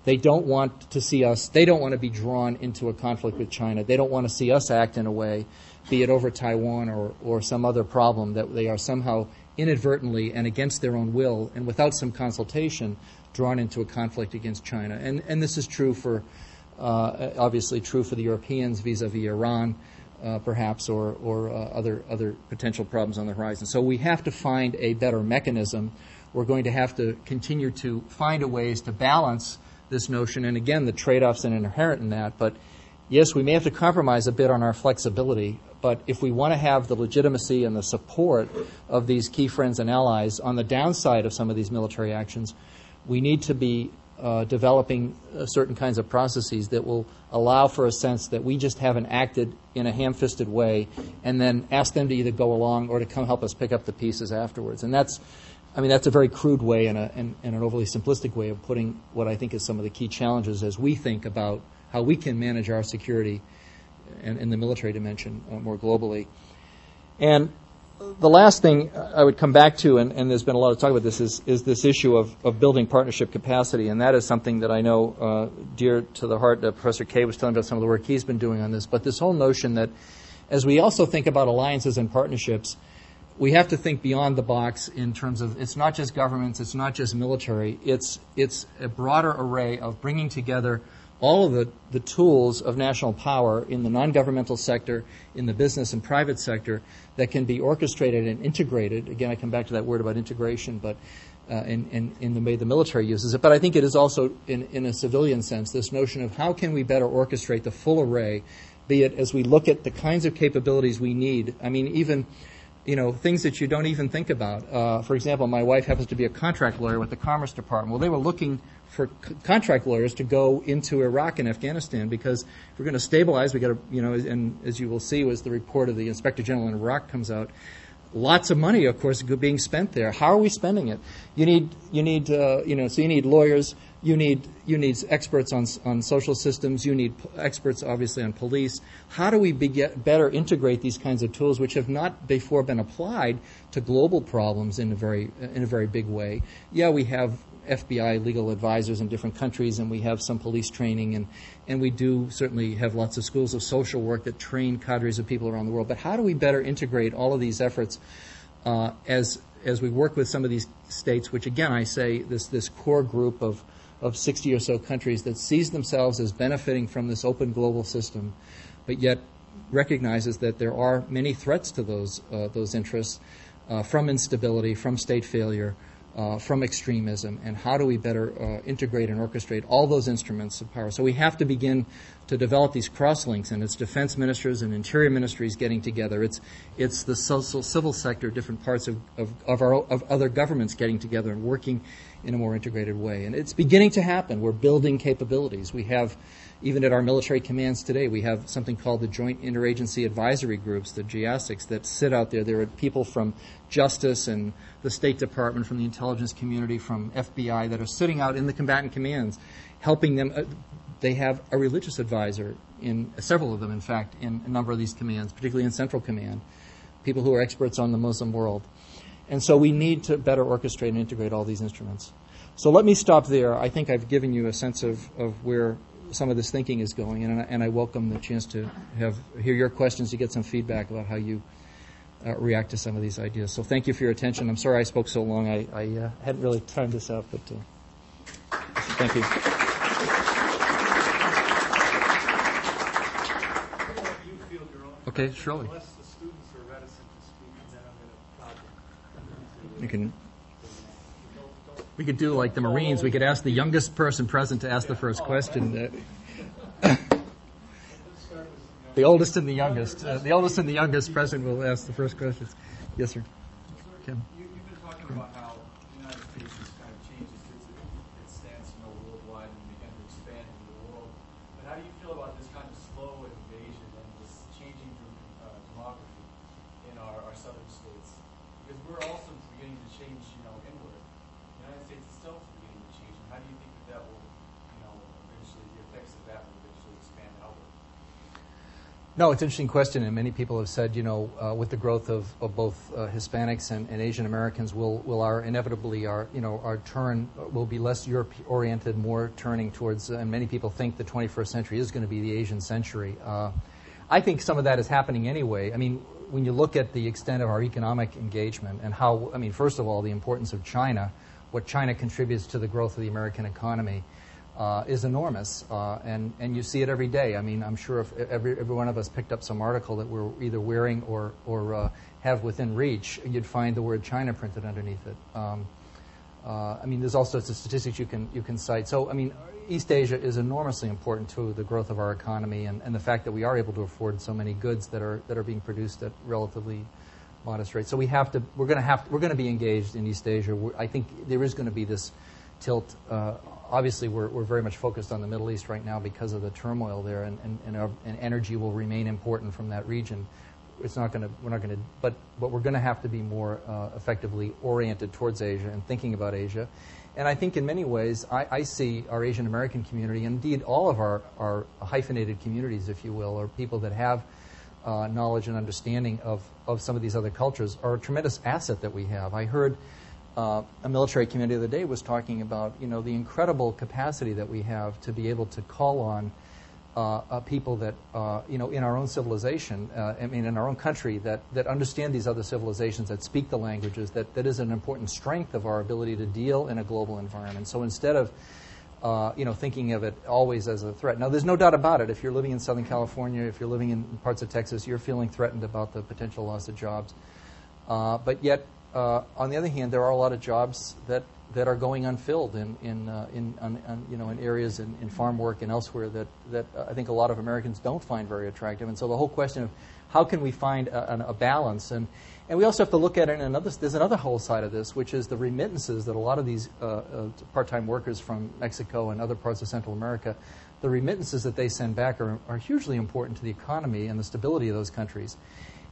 Speaker 1: They don't want to see us. They don't want to be drawn into a conflict with China. They don't want to see us act in a way, be it over Taiwan or or some other problem that they are somehow inadvertently and against their own will and without some consultation drawn into a conflict against China. And, and this is true for, uh, obviously, true for the Europeans vis a vis Iran. Uh, perhaps, or, or uh, other other potential problems on the horizon. So we have to find a better mechanism. We're going to have to continue to find ways to balance this notion, and again, the trade-offs are inherent in that. But yes, we may have to compromise a bit on our flexibility but if we want to have the legitimacy and the support of these key friends and allies on the downside of some of these military actions, we need to be uh, developing uh, certain kinds of processes that will allow for a sense that we just haven't acted in a ham-fisted way, and then ask them to either go along or to come help us pick up the pieces afterwards. And that's, I mean, that's a very crude way and, a, and, and an overly simplistic way of putting what I think is some of the key challenges as we think about how we can manage our security and in the military dimension uh, more globally. And the last thing I would come back to, and, and, there's been a lot of talk about this, is, is this issue of, of building partnership capacity. And that is something that I know uh, dear to the heart. Uh, Professor Kay was telling about some of the work he's been doing on this. But this whole notion that as we also think about alliances and partnerships, we have to think beyond the box in terms of it's not just governments, it's not just military, it's, it's a broader array of bringing together all of the, the tools of national power in the non-governmental sector, in the business and private sector that can be orchestrated and integrated. Again, I come back to that word about integration, but uh, the way the military uses it. But I think it is also, in, in a civilian sense, this notion of how can we better orchestrate the full array, be it as we look at the kinds of capabilities we need. I mean, even you know, things that you don't even think about. Uh, for example, my wife happens to be a contract lawyer with the Commerce Department. Well, they were looking for c- contract lawyers to go into Iraq and Afghanistan because if we're going to stabilize, we got to, you know, and as you will see, as the report of the Inspector General in Iraq comes out, lots of money, of course, being spent there. How are we spending it? You need, you need, uh, you know, so you need lawyers, you need, you need experts on on social systems, you need p- experts, obviously, on police. How do we be- better integrate these kinds of tools, which have not before been applied to global problems in a very in a very big way? Yeah, we have FBI legal advisors in different countries, and we have some police training, and, and we do certainly have lots of schools of social work that train cadres of people around the world. But how do we better integrate all of these efforts uh, as as we work with some of these states, which again I say this this core group of of 60 or so countries that sees themselves as benefiting from this open global system, but yet recognizes that there are many threats to those uh, those interests uh, from instability, from state failure, uh, from extremism and how do we better uh, integrate and orchestrate all those instruments of power. So we have to begin to develop these crosslinks, and it's defense ministers and interior ministries getting together. It's it's the social, civil sector, different parts of of, of our of other governments getting together and working in a more integrated way. And it's beginning to happen. We're building capabilities. We have even at our military commands today, we have something called the Joint Interagency Advisory Groups, the JIASICs, that sit out there. There are people from Justice and the State Department, from the intelligence community, from FBI that are sitting out in the combatant commands, helping them. Uh, they have a religious advisor in several of them, in fact, in a number of these commands, particularly in Central Command, people who are experts on the Muslim world. And so we need to better orchestrate and integrate all these instruments. So let me stop there. I think I've given you a sense of, of where some of this thinking is going, and I, and I welcome the chance to have hear your questions to get some feedback about how you uh, react to some of these ideas. So thank you for your attention. I'm sorry I spoke so long. I, I uh, hadn't really timed this out, but uh, thank you. Okay, surely. You can. We could do like the Marines. We could ask the youngest person present to ask the first question. The oldest and the youngest. Uh, the oldest and the youngest present will ask the first questions. Yes, sir.
Speaker 2: Kim. You, have been talking about how the United States has kind of changed its, its stance, you know, worldwide and began to expand into the world. But how do you feel about this kind of slow invasion and this changing uh, demography in our, our southern states? Because we're also beginning to change, you know, inward. The United States itself is beginning to change. And how do you think that that will, you know, eventually, the effects of that will eventually expand outward?
Speaker 1: No, it's an interesting question, and many people have said, you know, uh, with the growth of, of both uh, Hispanics and, and, Asian Americans, will will our inevitably our you know our turn will be less Europe oriented, more turning towards. Uh, and many people think the 21st century is going to be the Asian century. Uh, I think some of that is happening anyway. I mean, when you look at the extent of our economic engagement and how, I mean, first of all, the importance of China, what China contributes to the growth of the American economy uh, is enormous, uh, and and you see it every day. I mean, I'm sure if every every one of us picked up some article that we're either wearing or or uh, have within reach, you'd find the word China printed underneath it. Um, uh, I mean, there's all sorts of statistics you can you can cite. So, I mean, East Asia is enormously important to the growth of our economy, and, and the fact that we are able to afford so many goods that are that are being produced at relatively modest rates. So we have to we're going to have we're going to be engaged in East Asia. We're, I think there is going to be this tilt uh, obviously we're, very much focused on the Middle East right now because of the turmoil there, and, and energy will remain important from that region. We're not going to, but, but we're going to have to be more uh, effectively oriented towards Asia and thinking about Asia. And I think in many ways, I, see our Asian American community, and indeed all of our, hyphenated communities, if you will, or people that have uh, knowledge and understanding of, of some of these other cultures, are a tremendous asset that we have. I heard uh, a military community of the other day was talking about you know the incredible capacity that we have to be able to call on uh, uh, people that uh, you know in our own civilization, uh, I mean in our own country that that understand these other civilizations, that speak the languages, that that is an important strength of our ability to deal in a global environment. So instead of uh, you know, thinking of it always as a threat. Now, there's no doubt about it. If you're living in Southern California, if you're living in parts of Texas, you're feeling threatened about the potential loss of jobs. but yet, uh, on the other hand, there are a lot of jobs that, that are going unfilled in, in, uh, in on, on, you know, in areas in, in, farm work and elsewhere that, that I think a lot of Americans don't find very attractive. And so the whole question of how can we find a, a balance and and we also have to look at it in another. There's another whole side of this, which is the remittances that a lot of these uh, uh, part-time workers from Mexico and other parts of Central America, the remittances that they send back are, are hugely important to the economy and the stability of those countries.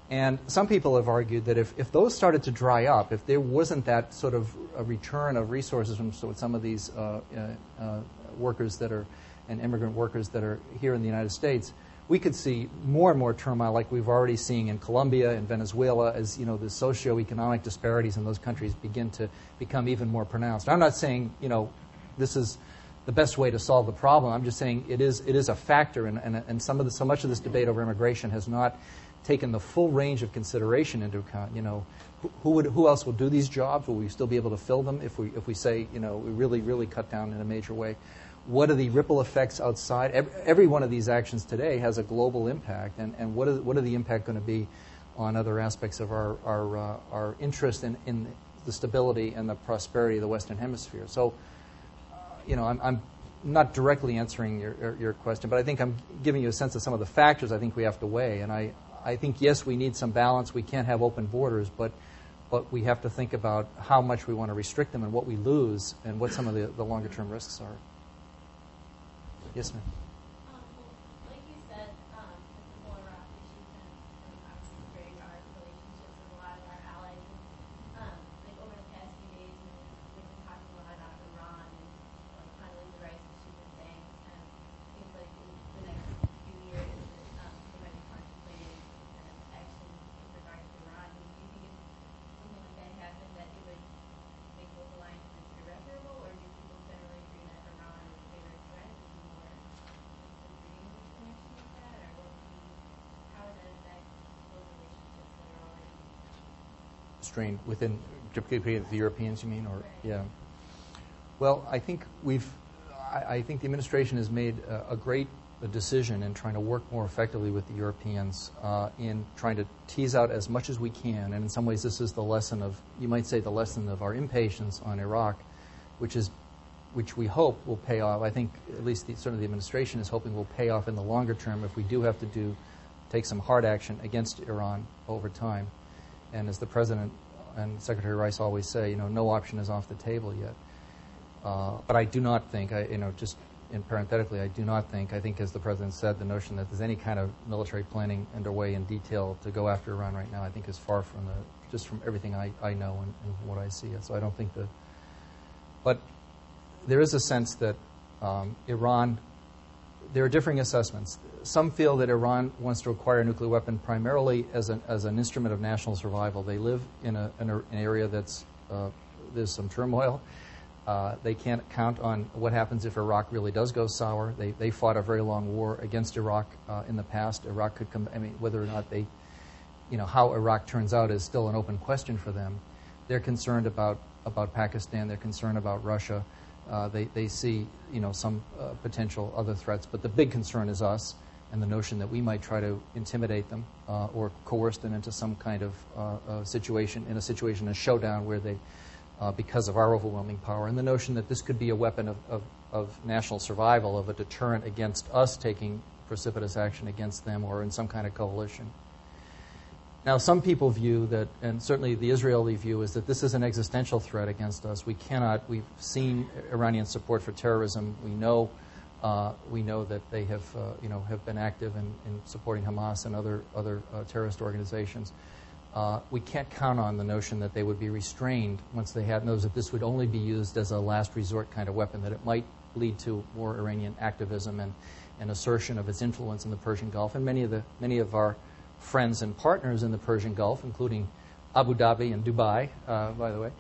Speaker 1: And some people have argued that if, if those started to dry up, if there wasn't that sort of a return of resources from some of these uh, uh, uh, workers that are, and immigrant workers that are here in the United States, we could see more and more turmoil like we've already seen in Colombia and Venezuela as you know the socioeconomic disparities in those countries begin to become even more pronounced. I'm not saying you know this is the best way to solve the problem. I'm just saying it is it is a factor, and, and, and some of the, so much of this debate over immigration has not taken the full range of consideration into account. You know, who, would who else will do these jobs? Will we still be able to fill them if we if we say you know we really really cut down in a major way? What are the ripple effects outside? Every, one of these actions today has a global impact, and, and what is what are the impact going to be on other aspects of our our uh, our interest in, in the stability and the prosperity of the Western Hemisphere? So, uh, you know, I'm, I'm not directly answering your, your question, but I think I'm giving you a sense of some of the factors I think we have to weigh. And I, I think, yes, we need some balance. We can't have open borders, but, but we have to think about how much we want to restrict them and what we lose and what some of the, the longer term risks are. Yes, ma'am. Strain within the Europeans, you mean, or yeah. Well, I think we've, I, I think the administration has made a, a great a decision in trying to work more effectively with the Europeans uh, in trying to tease out as much as we can. And in some ways, this is the lesson of, you might say, the lesson of our impatience on Iraq, which is, which we hope will pay off. I think at least the, certainly the administration is hoping will pay off in the longer term if we do have to do take some hard action against Iran over time. And as the president and Secretary Rice always say, you know, no option is off the table yet. Uh, but I do not think, I, you know, just in parenthetically, I do not think, I think as the President said, the notion that there's any kind of military planning underway in detail to go after Iran right now, I think is far from the, just from everything I, I know and, and what I see. So I don't think that, but there is a sense that um, Iran, there are differing assessments. Some feel that Iran wants to acquire a nuclear weapon primarily as an, as an instrument of national survival. They live in, a, in a, an area that's, uh, there's some turmoil. Uh, they can't count on what happens if Iraq really does go sour. They, they fought a very long war against Iraq uh, in the past. Iraq could come, I mean, whether or not they, you know, how Iraq turns out is still an open question for them. They're concerned about, about Pakistan. They're concerned about Russia. Uh, they, they see, you know, some uh, potential other threats. But the big concern is us and the notion that we might try to intimidate them uh, or coerce them into some kind of uh, situation, in a situation, a showdown where they uh, because of our overwhelming power, and the notion that this could be a weapon of, of, of, national survival, of a deterrent against us taking precipitous action against them or in some kind of coalition. Now, some people view that, and certainly the Israeli view, is that this is an existential threat against us. We cannot, we've seen Iranian support for terrorism. We know, uh, we know that they have, uh, you know, have been active in, in supporting Hamas and other, other uh, terrorist organizations uh, we can't count on the notion that they would be restrained once they had knows that this would only be used as a last resort kind of weapon, that it might lead to more Iranian activism and, and assertion of its influence in the Persian Gulf. And many of, the, many of our friends and partners in the Persian Gulf, including Abu Dhabi and Dubai, uh, by the way,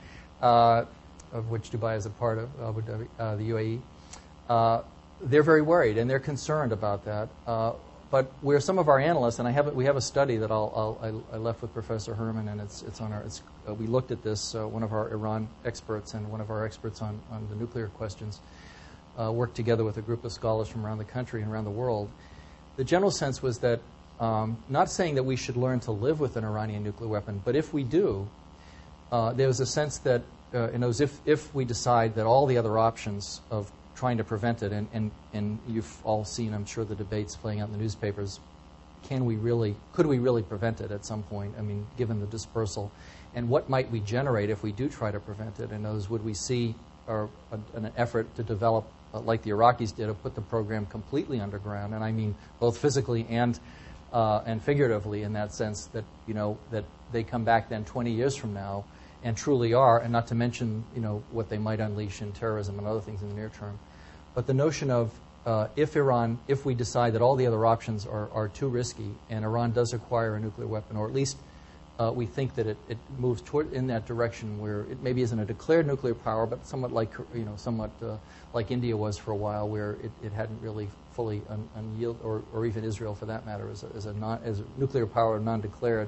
Speaker 1: uh, of which Dubai is a part of Abu Dhabi, uh, the UAE, uh, they're very worried and they're concerned about that. Uh, but where some of our analysts, and I have we have a study that I'll, I'll, i left with Professor Herrmann, and it's, it's on our, it's, uh, we looked at this, one of our Iran experts and one of our experts on, on the nuclear questions worked together with a group of scholars from around the country and around the world. The general sense was that, um, not saying that we should learn to live with an Iranian nuclear weapon, but if we do, uh, there was a sense that, uh, you know, if, if we decide that all the other options of trying to prevent it. And, and, and you've all seen, I'm sure, the debates playing out in the newspapers. Can we really, could we really prevent it at some point? I mean, given the dispersal. And what might we generate if we do try to prevent it? And those, would we see an effort to develop, uh, like the Iraqis did, to put the program completely underground? And I mean both physically and, uh, and figuratively in that sense that, you know, that they come back then 20 years from now and truly are, and not to mention, you know, what they might unleash in terrorism and other things in the near term. But the notion of uh, if Iran, if we decide that all the other options are, are too risky and Iran does acquire a nuclear weapon, or at least uh, we think that it, it moves toward in that direction where it maybe isn't a declared nuclear power, but somewhat like you know, somewhat uh, like India was for a while, where it, it hadn't really fully un, unyield, or, or even Israel for that matter, as a, as a, non, as a nuclear power non-declared.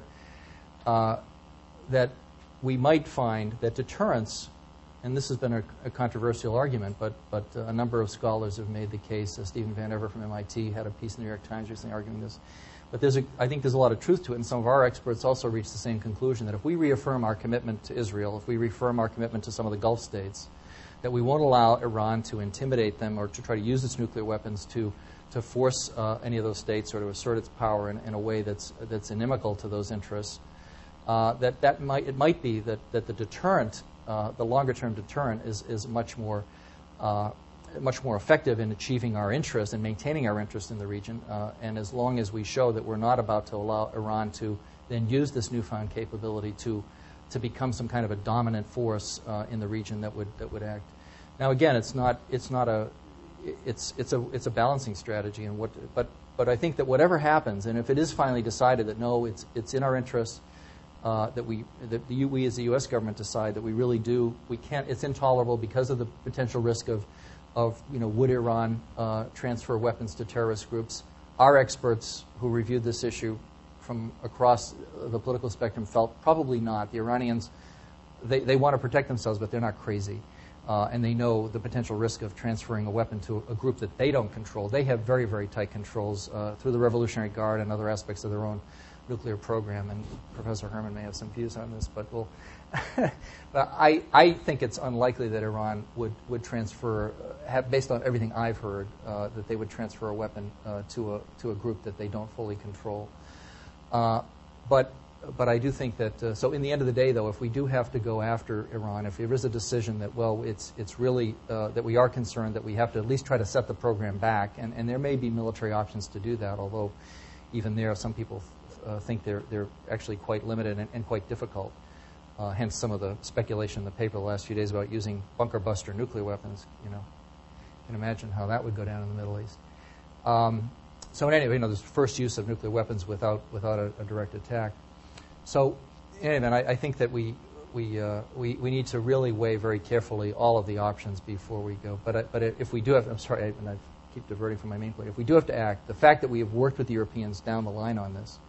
Speaker 1: Uh, that we might find that deterrence and this has been a, a controversial argument, but, but uh, a number of scholars have made the case. Uh, Stephen Van Evera from MIT had a piece in the New York Times recently arguing this. But there's a, I think there's a lot of truth to it, and some of our experts also reached the same conclusion that if we reaffirm our commitment to Israel, if we reaffirm our commitment to some of the Gulf states, that we won't allow Iran to intimidate them or to try to use its nuclear weapons to, to force uh, any of those states or to assert its power in, in a way that's, that's inimical to those interests. Uh, that, that might, it might be that, that the deterrent, uh, the longer term deterrent, is, is much more uh, much more effective in achieving our interest and maintaining our interest in the region. Uh, and as long as we show that we're not about to allow Iran to then use this newfound capability to to become some kind of a dominant force uh, in the region that would that would act. Now, again, it's not it's not a it's it's a it's a balancing strategy, and what but but I think that whatever happens, and if it is finally decided that no, it's it's in our interest uh, that we that the, we as the U.S. government decide that we really do we can't it's intolerable because of the potential risk of of you know would Iran uh, transfer weapons to terrorist groups. Our experts who reviewed this issue from across the political spectrum felt probably not. The Iranians, they, they want to protect themselves, but they're not crazy. Uh, and they know the potential risk of transferring a weapon to a group that they don't control. They have very, very tight controls uh, through the Revolutionary Guard and other aspects of their own nuclear program. And Professor Herrmann may have some views on this, but we'll. *laughs* I, I think it's unlikely that Iran would, would transfer, uh, have, based on everything I've heard, uh, that they would transfer a weapon uh, to, a, to a group that they don't fully control. Uh, but but I do think that uh, so in the end of the day, though, if we do have to go after Iran, if there is a decision that well, it's it's really uh, that we are concerned that we have to at least try to set the program back, and, and there may be military options to do that, although even there, some people uh, think they're they're actually quite limited and, and quite difficult. Uh, hence, some of the speculation in the paper the last few days about using bunker buster nuclear weapons. You know, you can imagine how that would go down in the Middle East. Um, so anyway, you know, this first use of nuclear weapons without without a, a direct attack. So, in any event, I, I think that we we, uh, we we need to really weigh very carefully all of the options before we go. But uh, but if we do have, I'm sorry, I, and I keep diverting from my main point. If we do have to act, the fact that we have worked with the Europeans down the line on this,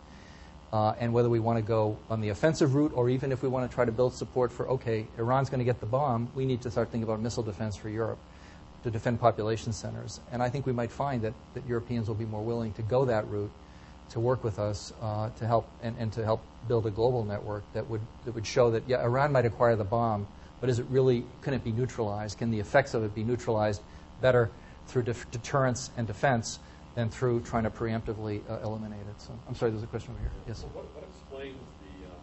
Speaker 1: uh, and whether we want to go on the offensive route or even if we want to try to build support for, okay, Iran's going to get the bomb, we need to start thinking about missile defense for Europe to defend population centers. And I think we might find that, that Europeans will be more willing to go that route to work with us uh, to help and, and to help build a global network that would that would show that yeah Iran might acquire the bomb, but is it really can it be neutralized? Can the effects of it be neutralized better through def- deterrence and defense than through trying to preemptively uh, eliminate it? So I'm sorry, there's a question over here. Yes.
Speaker 3: So what, what explains the uh,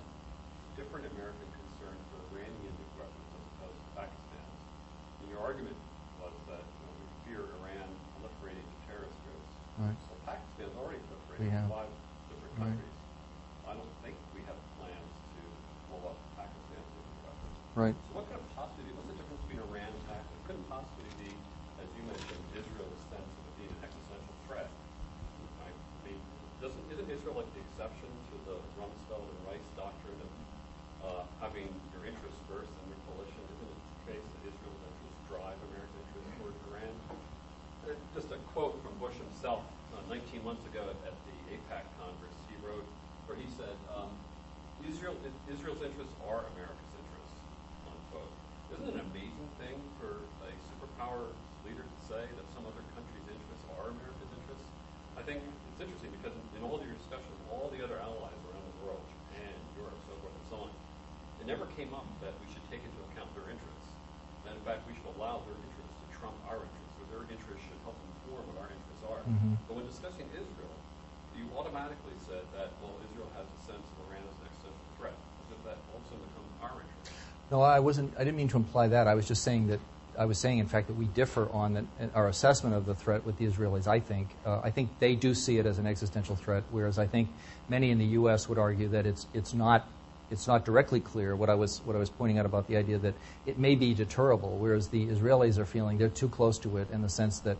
Speaker 3: different American concern for Iranian nuclear weapons as opposed to Pakistan's? In your argument
Speaker 1: Right.
Speaker 3: So Pakistan's already
Speaker 1: We have.
Speaker 3: five different
Speaker 1: Right.
Speaker 3: countries. I don't think we have plans to blow up weapons.
Speaker 1: Right.
Speaker 3: So what could possibly, what's the difference between Iran and Pakistan? It couldn't possibly be, as you mentioned, Israel's sense of it being an existential threat. Right? I mean, doesn't, isn't Israel like the exception to the Rumsfeld and Rice doctrine of uh, having your interests first and your coalition? Isn't it the case that Israel's interests drive American interests toward Iran? Uh, Just a quote from Bush himself uh, 19 months ago at, at the AIPAC Congress. He wrote, where he said, um, Israel, Israel's interests are America's interests, unquote. Isn't it an amazing thing for a superpower leader to say that some other country's interests are America's interests? I think it's interesting because in all your discussions, all the other allies around the world, Japan, Europe, so forth and so on, it never came up that we should take into account their interests. And in fact, we should allow their interests to trump our interests, or their interests should help inform what our interests are.
Speaker 1: Mhm.
Speaker 3: But when discussing Israel, you automatically said that, well, Israel has a sense of Iran as an existential threat, as if that all of a sudden becomes our interest.
Speaker 1: No, I wasn't. I didn't mean to imply that. I was just saying that. I was saying, in fact, that we differ on the, our assessment of the threat with the Israelis. I think. Uh, I think they do see it as an existential threat, whereas I think many in the U.S. would argue that it's it's not. It's not directly clear what I was what I was pointing out about the idea that it may be deterrable, whereas the Israelis are feeling they're too close to it in the sense that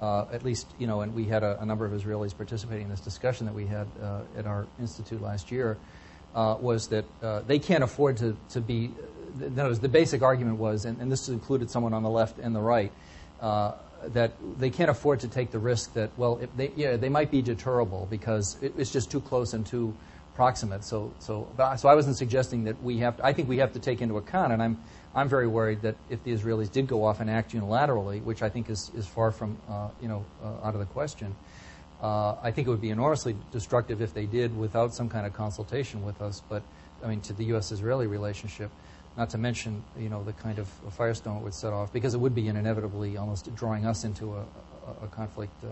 Speaker 1: uh, at least, you know, and we had a, a, number of Israelis participating in this discussion that we had uh, at our institute last year, uh, was that uh, they can't afford to, to be. The basic argument was, and, and, this included someone on the left and the right, uh, that they can't afford to take the risk that, well, they, yeah, they might be deterrable because it, it's just too close and too proximate. So, so, so I wasn't suggesting that we have. To, I think we have to take into account, and I'm I'm very worried that if the Israelis did go off and act unilaterally, which I think is, is far from uh, you know uh, out of the question, uh, I think it would be enormously destructive if they did without some kind of consultation with us. But I mean, to the U.S.-Israeli relationship. not to mention, you know, the kind of firestorm it would set off, because it would be inevitably almost drawing us into a, a, conflict uh,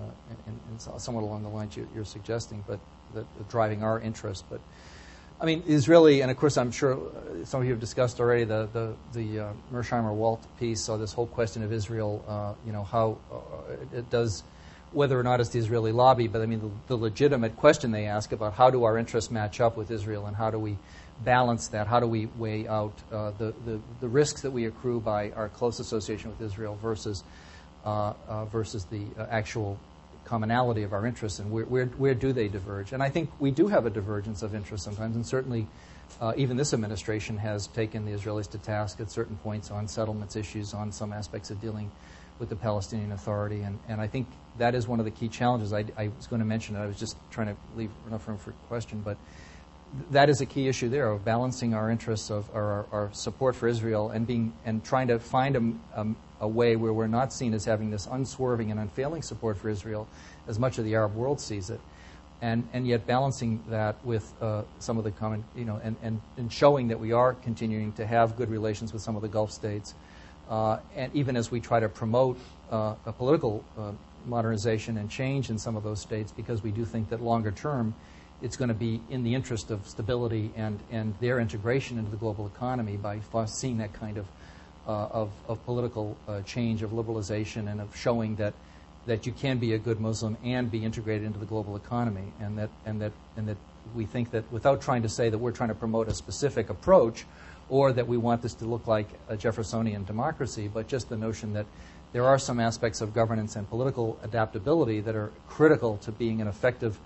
Speaker 1: in, in somewhat along the lines you, are suggesting, but that, driving our interest. But I mean, Israeli, and of course, I'm sure uh, some of you have discussed already the the, the uh, Mearsheimer Walt piece, or this whole question of Israel. Uh, you know, how uh, it does, whether or not it's the Israeli lobby, but I mean, the, the legitimate question they ask about how do our interests match up with Israel, and how do we balance that? How do we weigh out uh, the, the, the, risks that we accrue by our close association with Israel versus, uh, uh, versus the uh, actual commonality of our interests, and where, where, where, do they diverge? And I think we do have a divergence of interests sometimes, and certainly uh, even this administration has taken the Israelis to task at certain points on settlements issues, on some aspects of dealing with the Palestinian Authority, and, and I think that is one of the key challenges. I, I was going to mention it. I was just trying to leave enough room for question, but that is a key issue there of balancing our interests of our, our support for Israel and being and trying to find a, a, way where we're not seen as having this unswerving and unfailing support for Israel as much of the Arab world sees it, and and yet balancing that with uh, some of the common you know and, and and showing that we are continuing to have good relations with some of the Gulf states, uh, and even as we try to promote uh, a political uh, modernization and change in some of those states because we do think that longer term it's going to be in the interest of stability and, and their integration into the global economy by seeing that kind of, uh, of, of, political uh, change, of liberalization, and of showing that, that you can be a good Muslim and be integrated into the global economy. And that, and, that, and that we think that without trying to say that we're trying to promote a specific approach or that we want this to look like a Jeffersonian democracy, but just the notion that there are some aspects of governance and political adaptability that are critical to being an effective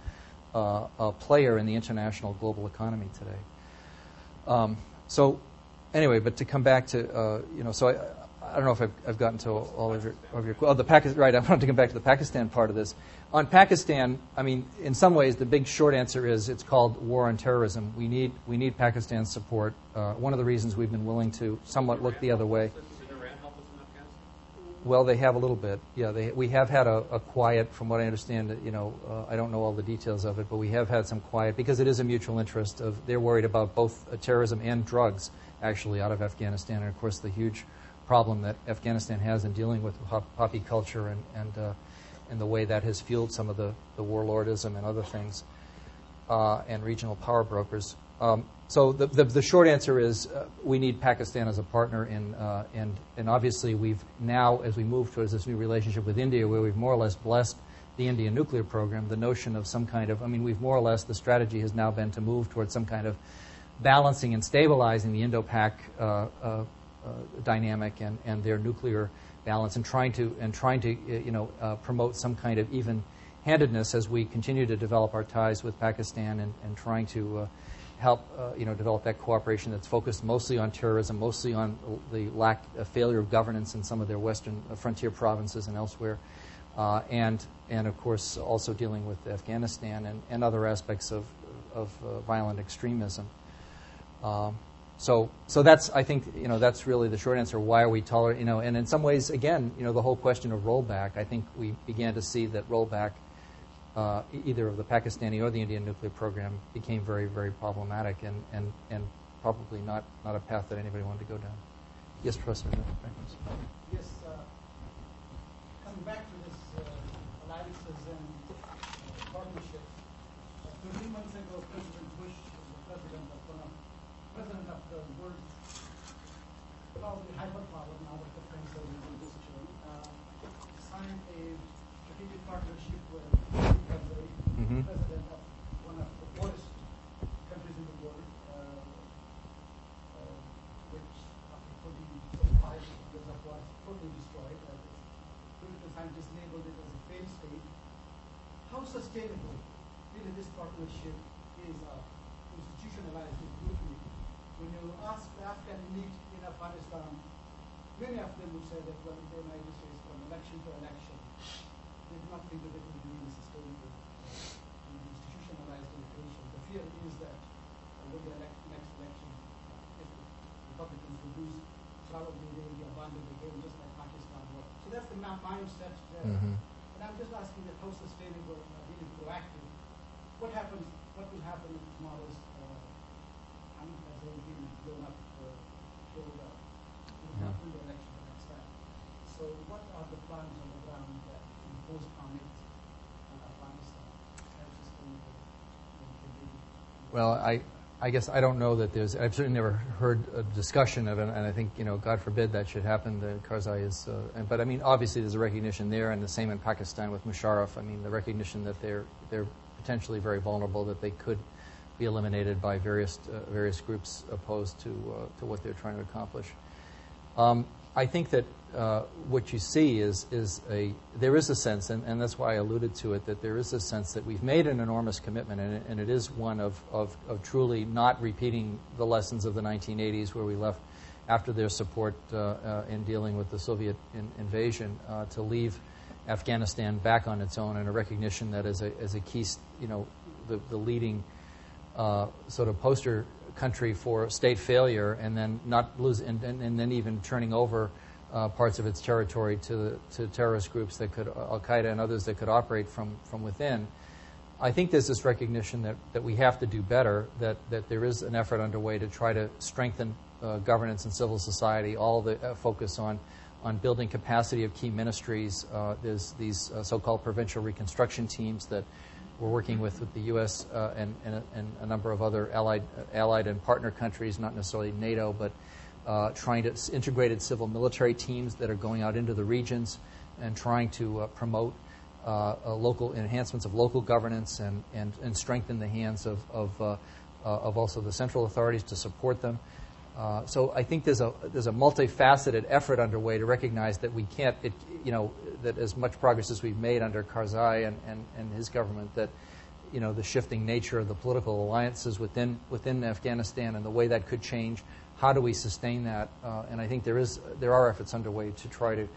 Speaker 1: uh, a player in the international global economy today. Um, so, anyway, but to come back to uh, you know, so I, I don't know if I've, I've gotten to all of your, of your oh, the Pakistan, right, I wanted to come back to the Pakistan part of this. On Pakistan, I mean, in some ways, the big short answer is it's called war on terrorism. We need, we need Pakistan's support. Uh, one of the reasons we've been willing to somewhat look the other way. Well, they have a little bit. Yeah, they, we have had a, a quiet, from what I understand. You know, uh, I don't know all the details of it, but we have had some quiet because it is a mutual interest. Of they're worried about both uh, terrorism and drugs, actually, out of Afghanistan, and of course the huge problem that Afghanistan has in dealing with poppy culture and and uh, and the way that has fueled some of the, the warlordism and other things, uh, and regional power brokers. Um, so the, the, the, short answer is uh, we need Pakistan as a partner, in, uh, and, and obviously we've now, as we move towards this new relationship with India, where we've more or less blessed the Indian nuclear program, the notion of some kind of, I mean, we've more or less, the strategy has now been to move towards some kind of balancing and stabilizing the Indo-Pak uh, uh, uh dynamic and, and their nuclear balance, and trying to and trying to uh, you know promote some kind of even-handedness as we continue to develop our ties with Pakistan and, and trying to help uh, you know develop that cooperation that's focused mostly on terrorism, mostly on the lack, uh, failure of governance in some of their western uh, frontier provinces and elsewhere, uh, and and of course also dealing with Afghanistan and, and other aspects of of violent extremism. Um, so so that's I think you know that's really the short answer. Why are we tolerant? You know, and in some ways, again, you know, the whole question of rollback. I think we began to see that rollback uh, either of the Pakistani or the Indian nuclear program became very, very problematic and, and, and probably not, not a path that anybody wanted to go down. Yes, Professor.
Speaker 4: Yes, uh, coming back to this uh, alliances and uh, partnerships. Uh, 13 months ago, President Bush, the president of one of, president of the world, probably hyperpower now with the French industry, uh, signed a strategic partnership with mm-hmm. president of one of the poorest countries in the world, uh, uh, which after 45 years of war totally destroyed. Uh, political scientists labeled it as a failed state. How sustainable really this partnership is uh, institutionalized deeply? When you ask the Afghan elite in Afghanistan, many of them would say that, well, the United States from election to election, they do not think that it will be really sustainable institutionalized education. The fear is that uh, with the elect next election, uh, if Republicans will lose, probably they will abandon the game just like Pakistan was. So that's the mindset there. Mm-hmm. And I'm just asking that how sustainable, uh. What happens, what will happen tomorrow's uh, as they will blown up uh, showed up. It
Speaker 1: Yeah.
Speaker 4: the election the next time. So what are the plans on the ground that imposed on it Afghanistan? As just in the
Speaker 1: Well, I, I guess I don't know that there's. I've certainly never heard a discussion of it, and I think you know, God forbid that should happen. The Karzai is, uh, and, but I mean, obviously there's a recognition there, and the same in Pakistan with Musharraf. I mean, the recognition that they're they're potentially very vulnerable, that they could be eliminated by various uh, various groups opposed to uh, to what they're trying to accomplish. Um, I think that uh, what you see is is a there is a sense, and, and that's why I alluded to it, that there is a sense that we've made an enormous commitment, and it, and it is one of, of, of truly not repeating the lessons of the 1980s, where we left after their support uh, uh, in dealing with the Soviet in, invasion uh, to leave Afghanistan back on its own, and a recognition that as a as a key, you know, the, the leading uh, sort of poster country for state failure, and then not lose, and, and, and then even turning over uh, parts of its territory to to terrorist groups that could Al Qaeda and others that could operate from from within. I think there's this recognition that, that we have to do better, that, that there is an effort underway to try to strengthen uh, governance and civil society, all the uh, focus on, on building capacity of key ministries. Uh, there's these uh, so called provincial reconstruction teams that we're working with, with the U.S. Uh, and, and, a, and a number of other allied, allied and partner countries, not necessarily NATO, but uh, trying to integrated civil military teams that are going out into the regions and trying to uh, promote uh, uh, local enhancements of local governance and, and, and strengthen the hands of, of, uh, uh, of also the central authorities to support them. Uh, so I think there's a there's a multifaceted effort underway to recognize that we can't it, you know that as much progress as we've made under Karzai and, and, and his government that you know the shifting nature of the political alliances within within Afghanistan and the way that could change how do we sustain that? Uh, and I think there is there are efforts underway to try to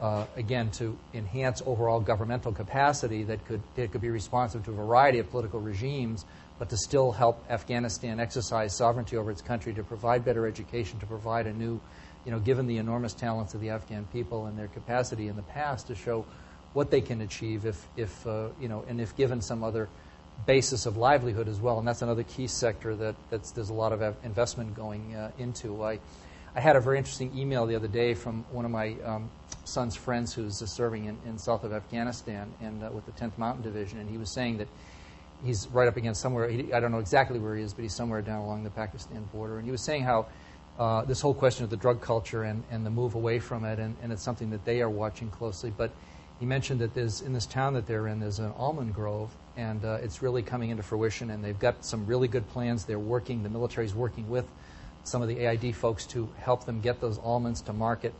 Speaker 1: uh, again, to enhance overall governmental capacity that could, that could be responsive to a variety of political regimes, but to still help Afghanistan exercise sovereignty over its country, to provide better education, to provide a new, you know, given the enormous talents of the Afghan people and their capacity in the past to show what they can achieve if, if uh, you know, and if given some other basis of livelihood as well. And that's another key sector that there's a lot of investment going uh, into. I, I had a very interesting email the other day from one of my um, son's friends who's uh, serving in, in south of Afghanistan and uh, with the 10th Mountain Division, and he was saying that he's right up against somewhere. He, I don't know exactly where he is, but he's somewhere down along the Pakistan border. And he was saying how uh, this whole question of the drug culture and, and the move away from it, and, and it's something that they are watching closely. But he mentioned that there's in this town that they're in, there's an almond grove, and uh, it's really coming into fruition. And they've got some really good plans. They're working. The military's working with some of the AID folks to help them get those almonds to market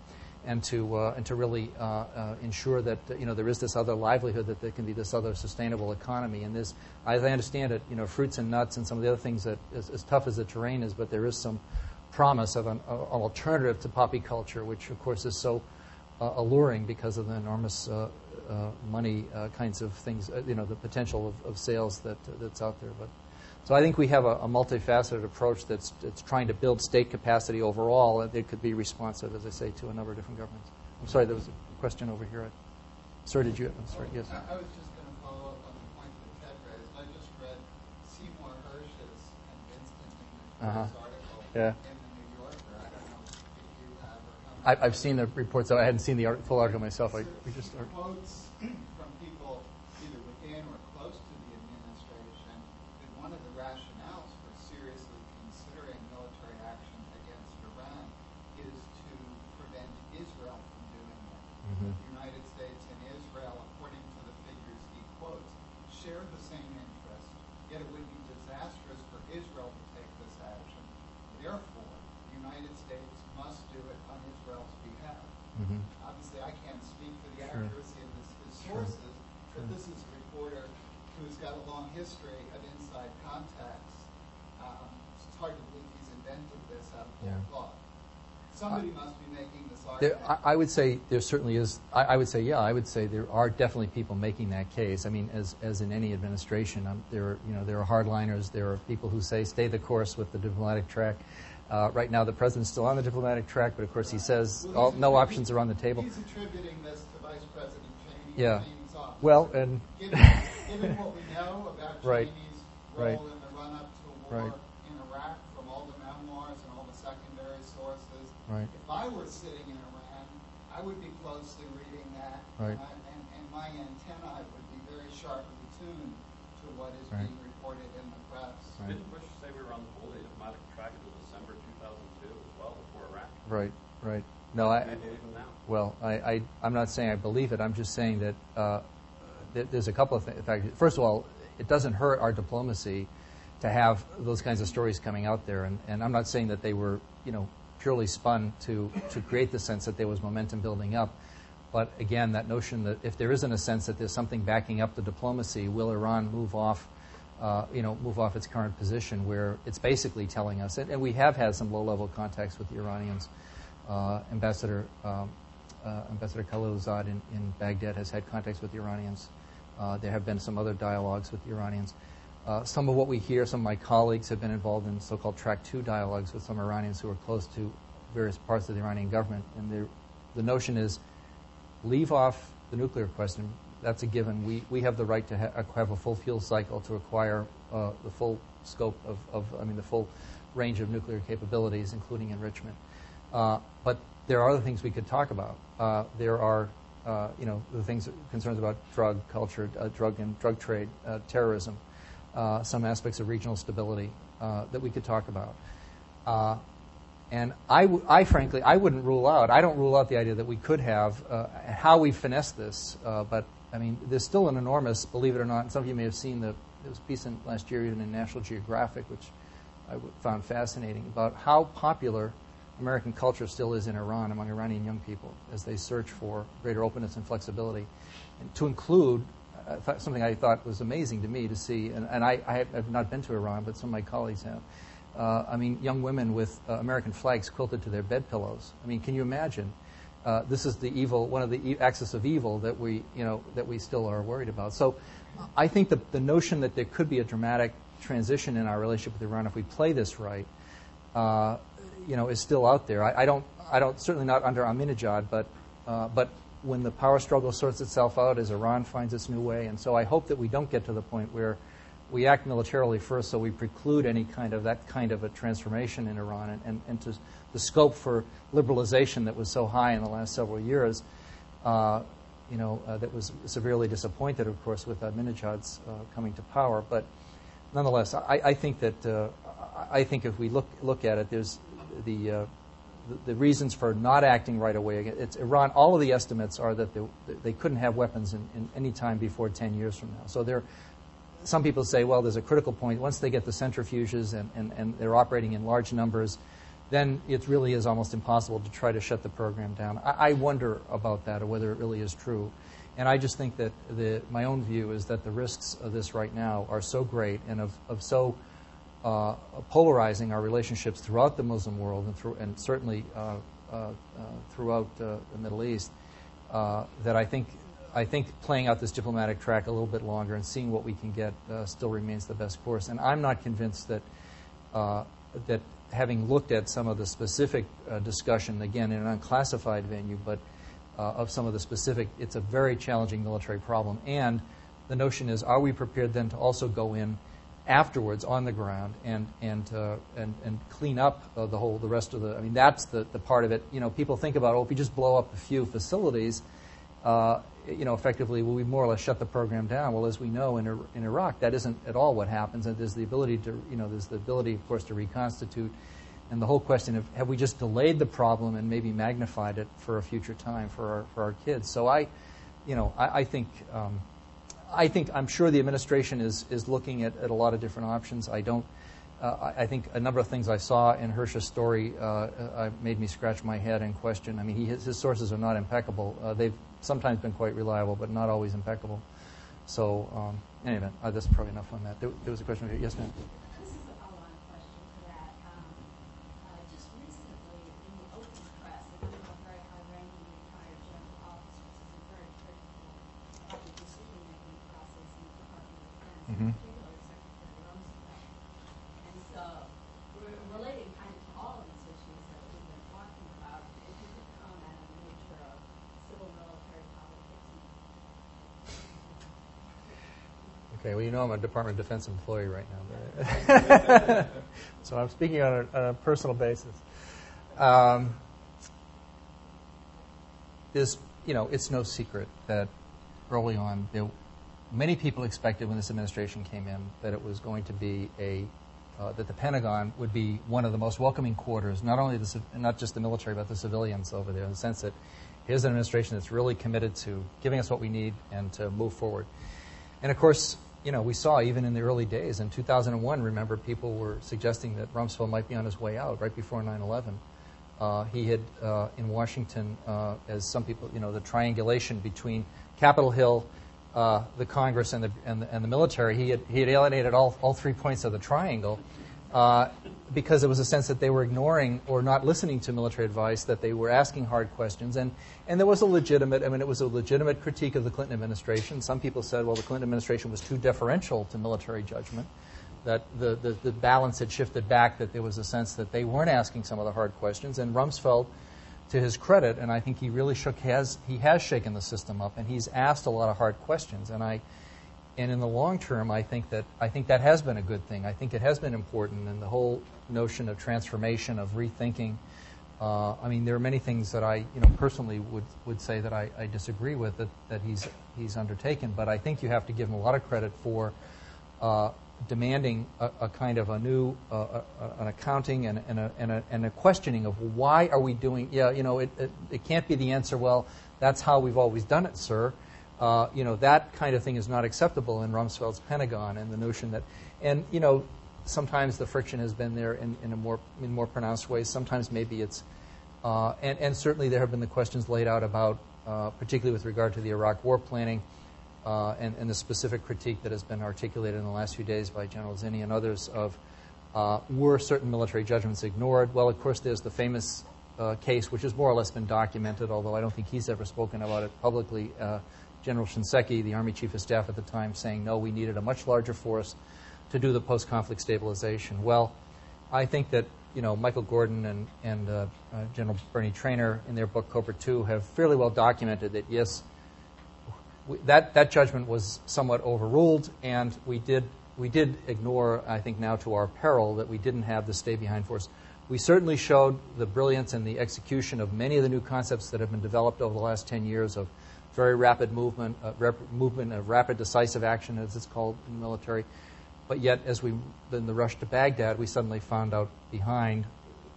Speaker 1: and to uh, and to really uh, uh, ensure that you know there is this other livelihood that there can be this other sustainable economy. And this as I understand it you know fruits and nuts and some of the other things that as, as tough as the terrain is but there is some promise of an, an alternative to poppy culture which of course is so uh, alluring because of the enormous uh, uh, money kinds of things you know the potential of, of sales that that's out there. But so I think we have a, a, multifaceted approach that's, that's trying to build state capacity overall, and it could be responsive, as I say, to a number of different governments. I'm sorry, there was a question over here. Sir, did you? I'm sorry, yes.
Speaker 5: I, I was just going to follow up on the point that Ted raised. I just read Seymour Hersh's and Winston English's
Speaker 1: Uh-huh.
Speaker 5: article
Speaker 1: Yeah.
Speaker 5: in New Yorker. I don't know if you have or come
Speaker 1: I, I've seen the reports. Though, I hadn't seen the full article myself. I, we just are,
Speaker 5: quotes from people either within or close to the administration that one of the rationales for seriously considering military action against Iran is to prevent Israel from doing it.
Speaker 1: Mhm.
Speaker 5: The United States and Israel, according to the figures he quotes, share the same interest, yet it would be disastrous for Israel to take this action. Therefore, the United States must do it on Israel's behalf.
Speaker 1: Mhm.
Speaker 5: Obviously, I can't speak for the
Speaker 1: Sure.
Speaker 5: accuracy of his, his
Speaker 1: Sure.
Speaker 5: sources, but
Speaker 1: Sure.
Speaker 5: this is a reporter who's got a long history of inside contacts. Um, it's hard to believe he's invented this out of
Speaker 1: Yeah.
Speaker 5: cloth. Somebody must be making this
Speaker 1: There. I, I would say there certainly is. I, I would say, yeah, I would say there are definitely people making that case. I mean, as as in any administration, um, there are you know there are hardliners. There are people who say stay the course with the diplomatic track. Uh, right now, the president's still on the diplomatic track, but of course, he says
Speaker 5: Well,
Speaker 1: all, no options are on the table.
Speaker 5: He's attributing this to Vice President Cheney
Speaker 1: Yeah.
Speaker 5: office.
Speaker 1: Well, and
Speaker 5: given, *laughs* given what we know about *laughs*
Speaker 1: Right.
Speaker 5: Cheney's role
Speaker 1: Right.
Speaker 5: in the run-up to war
Speaker 1: Right.
Speaker 5: in Iraq from all the memoirs and all the secondary sources
Speaker 1: Right.
Speaker 5: If I were sitting in Iran, I would be closely reading that.
Speaker 1: Right.
Speaker 5: And, I, and, and my antennae would be very sharply tuned to what is
Speaker 1: Right.
Speaker 5: being reported in the press.
Speaker 1: Right.
Speaker 3: Didn't Bush say we were on the whole diplomatic track until December 2002 as well before Iraq?
Speaker 1: Right, right. No, I,
Speaker 3: They believe
Speaker 1: well, I, I, I'm not saying I believe it. I'm just saying that uh, th- there's a couple of things. First of all, it doesn't hurt our diplomacy to have those kinds of stories coming out there. And, and I'm not saying that they were, you know, purely spun to, to create the sense that there was momentum building up. But again, that notion that if there isn't a sense that there's something backing up the diplomacy, will Iran move off, uh, you know, move off its current position where it's basically telling us, and, and we have had some low-level contacts with the Iranians. Uh, Ambassador um, uh, Ambassador Khalilzad in, in Baghdad has had contacts with the Iranians. Uh, there have been some other dialogues with the Iranians. Uh, some of what we hear, some of my colleagues have been involved in so-called track two dialogues with some Iranians who are close to various parts of the Iranian government. And the, the notion is leave off the nuclear question. That's a given. We, we have the right to ha- have a full fuel cycle to acquire uh, the full scope of, of, I mean, the full range of nuclear capabilities, including enrichment. Uh, but there are other things we could talk about. Uh, there are, uh, you know, the things concerns about drug culture, uh, drug and drug trade, uh, terrorism, uh, some aspects of regional stability uh, that we could talk about. And I, w- I frankly, I wouldn't rule out. I don't rule out the idea that we could have how we finesse this. But I mean, there's still an enormous, believe it or not. Some of you may have seen the there was a piece in last year even in National Geographic, which I found fascinating about how popular American culture still is in Iran among Iranian young people as they search for greater openness and flexibility, and to include uh, th- something I thought was amazing to me to see. And, and I, I have not been to Iran, but some of my colleagues have. Uh, I mean, young women with uh, American flags quilted to their bed pillows. I mean, can you imagine? Uh, this is the evil, one of the e- axis of evil that we, you know, that we still are worried about. So, I think the, the notion that there could be a dramatic transition in our relationship with Iran if we play this right, uh, you know, is still out there. I, I don't, I don't, certainly not under Ahmadinejad, but, uh, but when the power struggle sorts itself out, as Iran finds its new way, and so I hope that we don't get to the point where we act militarily first, so we preclude any kind of that kind of a transformation in Iran, and, and, and to the scope for liberalization that was so high in the last several years. Uh, you know, uh, that was severely disappointed, of course, with Ahmadinejad's uh, coming to power. But nonetheless, I, I think that uh, I think if we look look at it, there's the, uh, the the reasons for not acting right away. It's Iran. All of the estimates are that they, they couldn't have weapons in, in any time before 10 years from now. So there, some people say, well, there's a critical point once they get the centrifuges and, and, and they're operating in large numbers. Then it really is almost impossible to try to shut the program down. I, I wonder about that or whether it really is true. And I just think that the, my own view is that the risks of this right now are so great and of, of so uh, polarizing our relationships throughout the Muslim world and, through, and certainly uh, uh, uh throughout uh, the Middle East uh, that I think I think playing out this diplomatic track a little bit longer and seeing what we can get still remains the best course. And I'm not convinced that that having looked at some of the specific discussion again in an unclassified venue, but of some of the specific, it's a very challenging military problem. And the notion is, are we prepared then to also go in? Afterwards on the ground and and uh, and and clean up uh, the whole the rest of the. I mean, that's the the part of it. You know, people think about oh, if you just blow up a few facilities, uh, you know, effectively will we more or less shut the program down? Well, as we know in in Iraq, that isn't at all what happens. And there's the ability to you know there's the ability, of course, to reconstitute. And the whole question of have we just delayed the problem and maybe magnified it for a future time for our for our kids? So I, you know, I, I think. Um, I think I'm sure the administration is is looking at, at a lot of different options. I don't. Uh, I, think a number of things I saw in Hersh's story uh, uh, made me scratch my head and question. I mean, he, his, his sources are not impeccable. Uh, they've sometimes been quite reliable, but not always impeccable. So, um, any event, uh, that's probably enough on that. There, there was a question here. Yes, ma'am.
Speaker 6: This is a follow-on question to that. Um, uh, just recently, in the open press, there were very high-ranking retired general officers who were very critical of the decision-making process in the Department of Defense,
Speaker 1: Mhm.
Speaker 6: in particular Secretary Rumsfeld. And so, we're relating kind of to all of these issues that we've been talking about. If you could comment on the nature of civil-military politics
Speaker 1: Okay, well, you know I'm a Department of Defense employee right now. *laughs* so I'm speaking on a, on a personal basis. Um, you know, it's no secret that early on, there, many people expected when this administration came in that it was going to be a uh, that the Pentagon would be one of the most welcoming quarters, not only the, not just the military, but the civilians over there, in the sense that here's an administration that's really committed to giving us what we need and to move forward. And of course, you know, we saw even in the early days in 2001. Remember, people were suggesting that Rumsfeld might be on his way out right before 9/11. Uh, he had uh, in Washington, uh, as some people, you know, the triangulation between Capitol Hill, uh, the Congress, and the, and the and the military. He had he had alienated all all three points of the triangle. Uh, because there was a sense that they were ignoring or not listening to military advice, that they were asking hard questions, and, and there was a legitimate, I mean, it was a legitimate critique of the Clinton administration. Some people said, well, the Clinton administration was too deferential to military judgment, that the, the, the balance had shifted back, that there was a sense that they weren't asking some of the hard questions, and Rumsfeld, to his credit, and I think he really shook, has, he has shaken the system up, and he's asked a lot of hard questions, and I, and in the long term, I think that I think that has been a good thing. I think it has been important, and the whole notion of transformation, of rethinking. Uh, I mean, there are many things that I, you know, personally would, would say that I, I disagree with that, that he's he's undertaken. But I think you have to give him a lot of credit for uh, demanding a, a, kind of a new uh, a, an accounting and, and, a, and, and a questioning of why are we doing? Yeah, you know, it, it, it can't be the answer. Well, that's how we've always done it, sir. Uh, you know, that kind of thing is not acceptable in Rumsfeld's Pentagon, and the notion that, and you know, sometimes the friction has been there in, in a more in more pronounced ways. Sometimes maybe it's, uh, and and certainly there have been the questions laid out about, uh, particularly with regard to the Iraq War planning, uh, and and the specific critique that has been articulated in the last few days by General Zinni and others of, uh, were certain military judgments ignored? Well, of course, there's the famous. case, which has more or less been documented, although I don't think he's ever spoken about it publicly, General Shinseki, the Army Chief of Staff at the time, saying, no, we needed a much larger force to do the post conflict stabilization. Well, I think that you know, Michael Gordon and, and uh, uh, General Bernie Trainor in their book Cobra 2 have fairly well documented that, yes, that, that judgment was somewhat overruled, and we did, we did ignore, I think now to our peril, that we didn't have the stay behind force. We certainly showed the brilliance and the execution of many of the new concepts that have been developed over the last 10 years of very rapid movement, uh, rep- movement of rapid decisive action, as it's called in the military. But yet, as we in the rush to Baghdad, we suddenly found out behind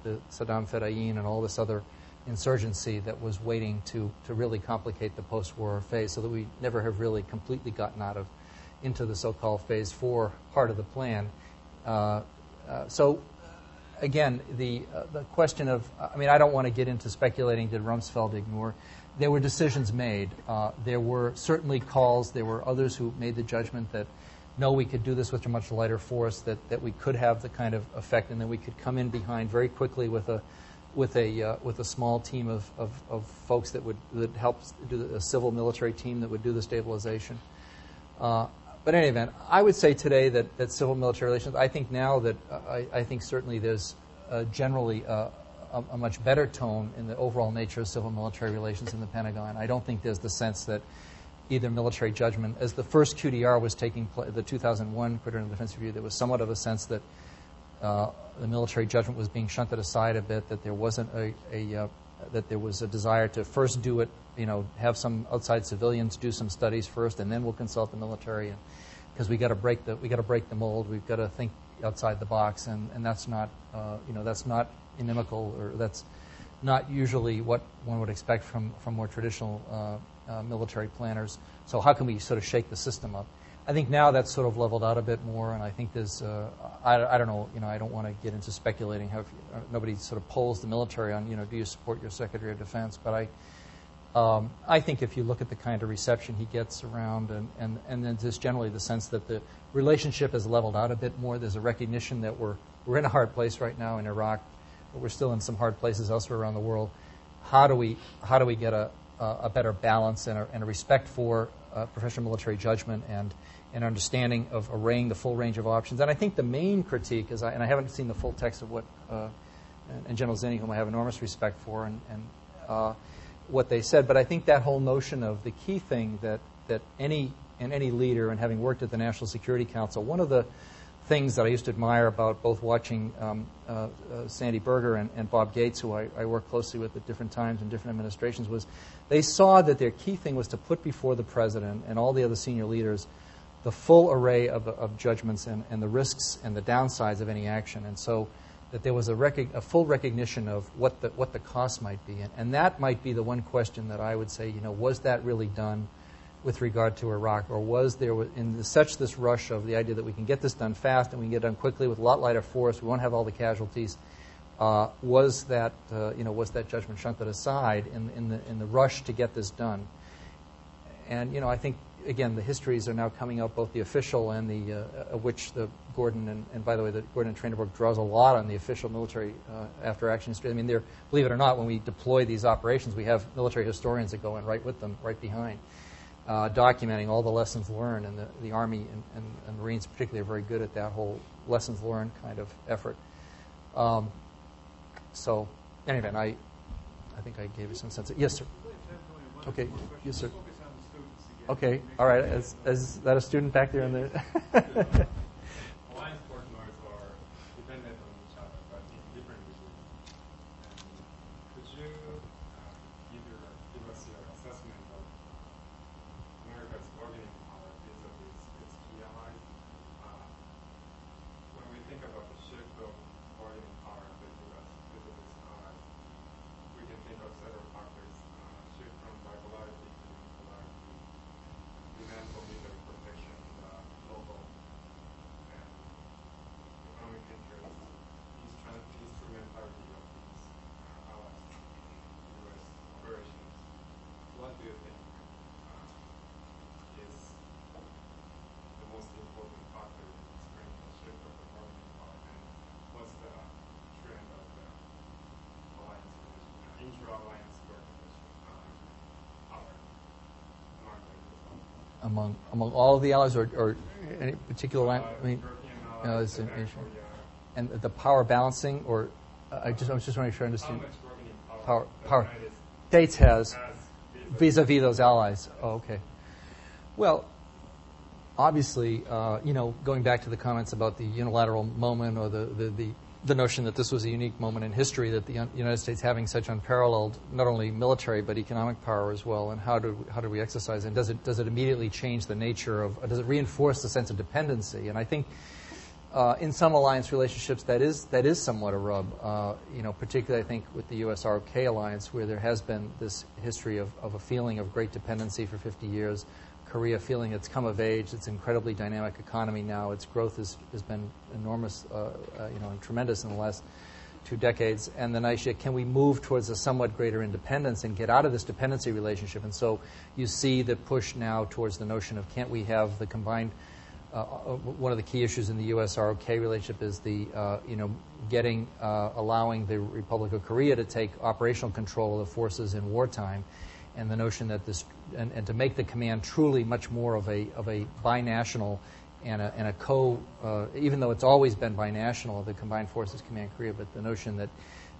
Speaker 1: the Saddam Fedayeen and all this other insurgency that was waiting to, to really complicate the post-war phase, so that we never have really completely gotten out of into the so-called phase four part of the plan. Uh, uh, so again, the uh, the question of I mean, I don't want to get into speculating. Did Rumsfeld ignore? there were decisions made. Uh, there were certainly calls. There were others who made the judgment that no, we could do this with a much lighter force, that, that we could have the kind of effect, and then we could come in behind very quickly with a with a uh, with a small team of, of, of, folks that would that help do a civil military team that would do the stabilization. Uh, but in any event, I would say today that, that civil military relations. I think now that uh, I, I think certainly there's uh, generally a, a, much better tone in the overall nature of civil military relations in the Pentagon. I don't think there's the sense that either military judgment, as the first QDR was taking place, the 2001 Quadrennial Defense Review, there was somewhat of a sense that uh, the military judgment was being shunted aside a bit, that there wasn't a, a uh, that there was a desire to first do it, you know, have some outside civilians do some studies first, and then we'll consult the military, because we got to break the we got to break the mold. We've got to think outside the box, and, and that's not uh, you know that's not inimical, or that's not usually what one would expect from, from more traditional uh, uh, military planners. So how can we sort of shake the system up? I think now that's sort of leveled out a bit more, and I think there's, uh, I, I don't know, you know, I don't want to get into speculating how, uh, nobody sort of polls the military on, you know, do you support your Secretary of Defense, but I, um, I think if you look at the kind of reception he gets around, and, and, and then just generally the sense that the relationship has leveled out a bit more, there's a recognition that we're, we're in a hard place right now in Iraq but we're still in some hard places elsewhere around the world. How do we how do we get a a better balance and a, and a respect for uh, professional military judgment and an understanding of arraying the full range of options? And I think the main critique is, I, and I haven't seen the full text of what uh, and General Zinni, whom I have enormous respect for, and, and uh, what they said. But I think that whole notion of the key thing that that any and any leader, and having worked at the National Security Council, one of the things that I used to admire about both watching um, uh, uh, Sandy Berger and, and, Bob Gates, who I, I worked closely with at different times in different administrations, was they saw that their key thing was to put before the president and all the other senior leaders the full array of, of judgments and, and the risks and the downsides of any action. And so that there was a, rec- a full recognition of what the, what the cost might be. And, and that might be the one question that I would say, you know, was that really done with regard to Iraq? Or was there, in such this rush of the idea that we can get this done fast and we can get done quickly with a lot lighter force, we won't have all the casualties, uh, was, that, uh, you know, was that judgment shunted aside in, in, the, in the rush to get this done? And, you know, I think again, the histories are now coming out, both the official and the, uh, which the Gordon, and, and, by the way, the Gordon and Trainor book draws a lot on the official military uh, after action history. I mean, there, believe it or not, when we deploy these operations, we have military historians that go in right with them, right behind, uh, documenting all the lessons learned. And the, the Army and, and, and, Marines, particularly, are very good at that whole lessons learned kind of effort. Um, so, anyway, I, I think I gave you some sense. Of, yes, sir. Okay. Yes, sir. Okay, all right. Is, is that a student back there in the? *laughs* among among all of the allies, or, or any particular line? I mean, uh, and the power balancing, or uh, I just I was just make sure I understand. Power, power. States has vis-a-vis those allies. Oh, okay. Well, obviously, uh, you know, going back to the comments about the unilateral moment or the, the, the the notion that this was a unique moment in history that the United States having such unparalleled not only military but economic power as well, and how do how do we exercise? And does it does it immediately change the nature of? Does it reinforce the sense of dependency? And I think. Uh, in some alliance relationships, that is that is somewhat a rub. Uh, you know, particularly I think with the U.S. ROK alliance, where there has been this history of, of a feeling of great dependency for 50 years, Korea feeling it's come of age. It's an incredibly dynamic economy now. Its growth has, has been enormous, uh, uh, you know, and tremendous in the last two decades. And then I idea, can we move towards a somewhat greater independence and get out of this dependency relationship? And so you see the push now towards the notion of can't we have the combined uh, uh one of the key issues in the U.S. ROK relationship is the, uh, you know, getting, uh, allowing the Republic of Korea to take operational control of the forces in wartime and the notion that this and, and, to make the command truly much more of a of a binational and a, and a co uh, even though it's always been binational the combined forces command Korea but the notion that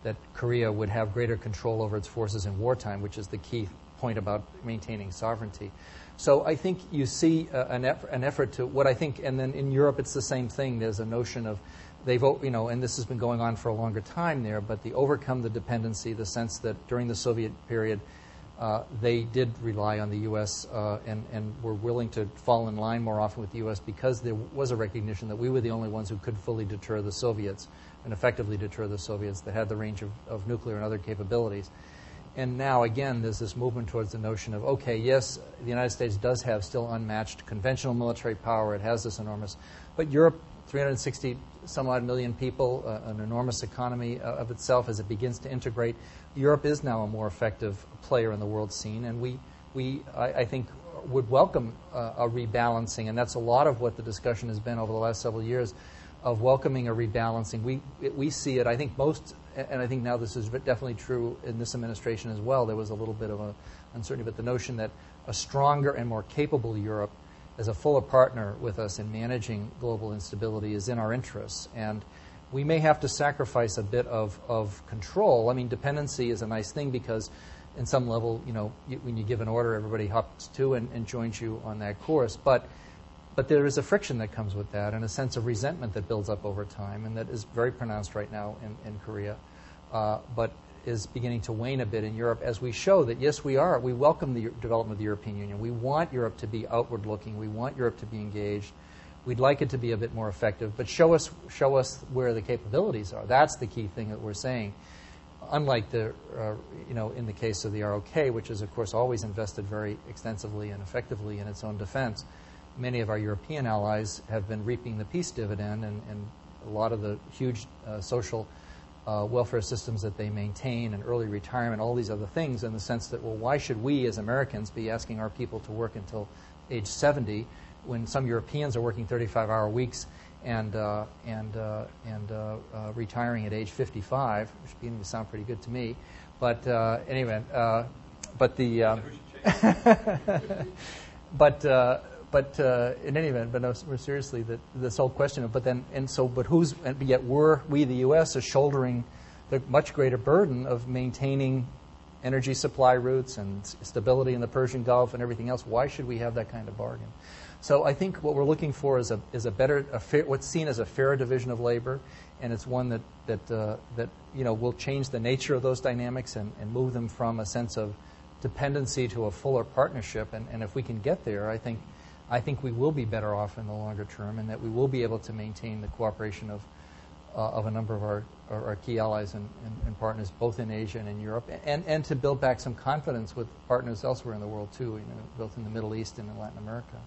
Speaker 1: that Korea would have greater control over its forces in wartime which is the key point about maintaining sovereignty. So I think you see uh, an, an effort to what I think and then in Europe it's the same thing. There's a notion of they've you know and this has been going on for a longer time there but the overcome the dependency the sense that during the Soviet period uh, they did rely on the U.S. Uh, and, and were willing to fall in line more often with the U.S. because there was a recognition that we were the only ones who could fully deter the Soviets and effectively deter the Soviets that had the range of, of nuclear and other capabilities. And now, again, there's this movement towards the notion of okay, yes, the United States does have still unmatched conventional military power, it has this enormous, but Europe 360 some odd million people, uh, an enormous economy uh, of itself as it begins to integrate. Europe is now a more effective player in the world scene, and we, we I, I think, would welcome uh, a rebalancing, and that's a lot of what the discussion has been over the last several years of welcoming a rebalancing. We, we see it, I think most, and I think now this is definitely true in this administration as well. There was a little bit of a uncertainty, but the notion that a stronger and more capable Europe as a fuller partner with us in managing global instability is in our interests. And we may have to sacrifice a bit of, control. I mean, dependency is a nice thing because, in some level, you know, when you give an order, everybody hops to and, joins you on that course. But but there is a friction that comes with that and a sense of resentment that builds up over time and that is very pronounced right now in, Korea, uh, but is beginning to wane a bit in Europe as we show that, yes, we are. We welcome the development of the European Union. We want Europe to be outward looking. We want Europe to be engaged. We'd like it to be a bit more effective, but show us, show us where the capabilities are. That's the key thing that we're saying. Unlike the, uh, you know, in the case of the ROK, which is, of course, always invested very extensively and effectively in its own defense, many of our European allies have been reaping the peace dividend, and, and a lot of the huge uh, social uh, welfare systems that they maintain and early retirement, all these other things, in the sense that, well, why should we as Americans be asking our people to work until age 70 when some Europeans are working 35-hour weeks and uh, and uh, and uh, uh retiring at age 55, which beginning to sound pretty good to me. But uh, anyway, but the *laughs* but but in any event, but no, seriously, that this whole question of but then and so but who's and yet we're we the U.S. are shouldering the much greater burden of maintaining energy supply routes and stability in the Persian Gulf and everything else. Why should we have that kind of bargain? So I think what we're looking for is a, is a better, a fair, what's seen as a fair division of labor, and it's one that, that, uh, that you know, will change the nature of those dynamics and, and move them from a sense of dependency to a fuller partnership. And, and if we can get there, I think, I think we will be better off in the longer term, and that we will be able to maintain the cooperation of, uh, of a number of our, our, our key allies and, and, and, partners, both in Asia and in Europe, and, and to build back some confidence with partners elsewhere in the world, too, you know, both in the Middle East and in Latin America.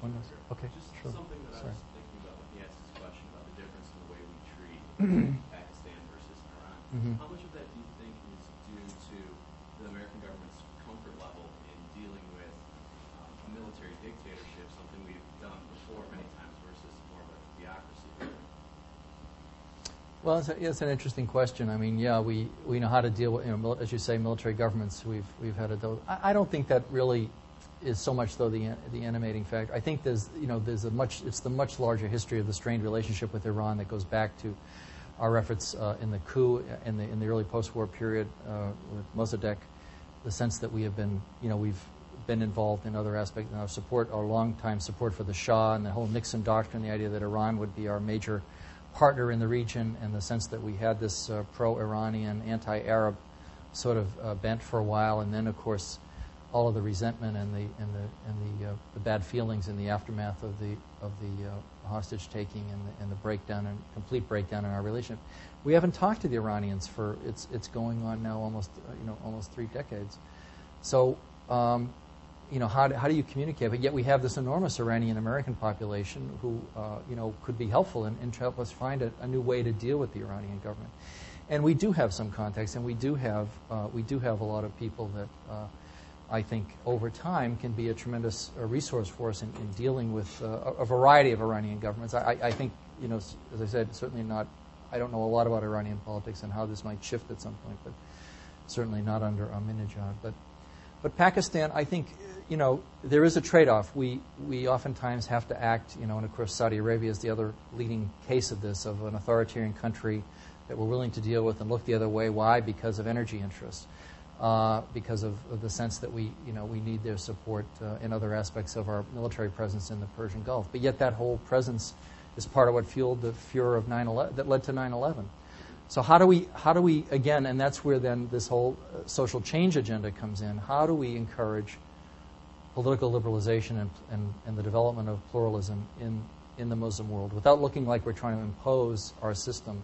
Speaker 3: One
Speaker 1: Okay,
Speaker 3: Just
Speaker 1: sure.
Speaker 3: something that
Speaker 1: Sorry.
Speaker 3: I was thinking about when he asked this question about the difference in the way we treat *clears throat* Pakistan versus Iran.
Speaker 1: Mhm.
Speaker 3: How much of that do you think is due to the American government's comfort level in dealing with um, a military dictatorship, something we've done before many times, versus more of a theocracy?
Speaker 1: Well, it's, a, an interesting question. I mean, yeah, we, we know how to deal with, you know, as you say, military governments. We've we've had a. Do- I, I don't think that really is so much though the the animating factor. I think there's you know there's a much it's the much larger history of the strained relationship with Iran that goes back to our efforts uh, in the coup in the in the early post-war period uh, with Mossadegh, the sense that we have been you know we've been involved in other aspects in our support our long-time support for the Shah and the whole Nixon doctrine, the idea that Iran would be our major partner in the region, in the sense that we had this uh, pro-Iranian, anti-Arab sort of uh, bent for a while, and then of course all of the resentment and the and the and the, uh, the bad feelings in the aftermath of the of the uh, hostage taking and the, and the breakdown and complete breakdown in our relationship. We haven't talked to the Iranians for it's it's going on now almost uh, you know almost three decades. So. Um, you know, how do, how do you communicate? But yet we have this enormous Iranian American population who, uh, you know, could be helpful and, and help us find a, a, new way to deal with the Iranian government. And we do have some contacts, and we do have uh, we do have a lot of people that uh, I think over time can be a tremendous uh, resource for us in, in dealing with uh, a, variety of Iranian governments. I, I, think, you know, as I said, certainly not, I don't know a lot about Iranian politics and how this might shift at some point, but certainly not under Ahmadinejad. But, but Pakistan, I think, you know, there is a trade-off. We, we oftentimes have to act, you know, and of course Saudi Arabia is the other leading case of this, of an authoritarian country that we're willing to deal with and look the other way. Why? Because of energy interests uh, because of, of, the sense that we, you know, we need their support uh, in other aspects of our military presence in the Persian Gulf. But yet that whole presence is part of what fueled the furor of 9/11 that led to 9/11. So how do we, how do we again, and that's where then this whole uh, social change agenda comes in. How do we encourage political liberalization and, and, and the development of pluralism in in the Muslim world without looking like we're trying to impose our system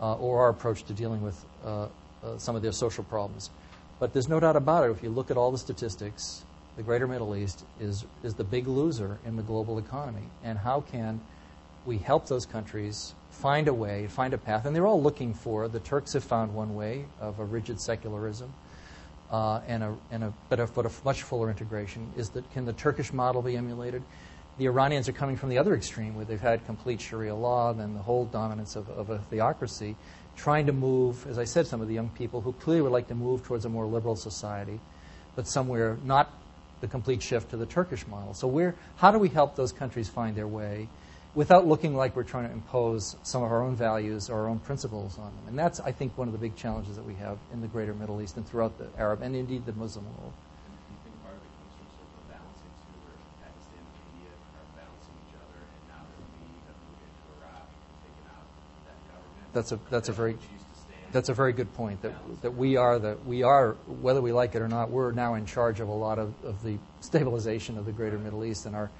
Speaker 1: uh, or our approach to dealing with uh, uh, some of their social problems. But there's no doubt about it. If you look at all the statistics, the greater Middle East is, is the big loser in the global economy. And how can we help those countries find a way, find a path? And they're all looking for, the Turks have found one way of a rigid secularism. Uh, and a, and a, but, a, but a much fuller integration. Is that can the Turkish model be emulated? The Iranians are coming from the other extreme, where they've had complete Sharia law, then the whole dominance of, of a theocracy trying to move, as I said, some of the young people who clearly would like to move towards a more liberal society, but somewhere not the complete shift to the Turkish model. So where, how do we help those countries find their way without looking like we're trying to impose some of our own values or our own principles on them. And that's, I think, one of the big challenges that we have in the greater Middle East and throughout the Arab and indeed the Muslim world. That's a that's a very that's a very good point that that we are the we are whether we like it or not we're now in charge of a lot of, of the stabilization of the greater Middle East and our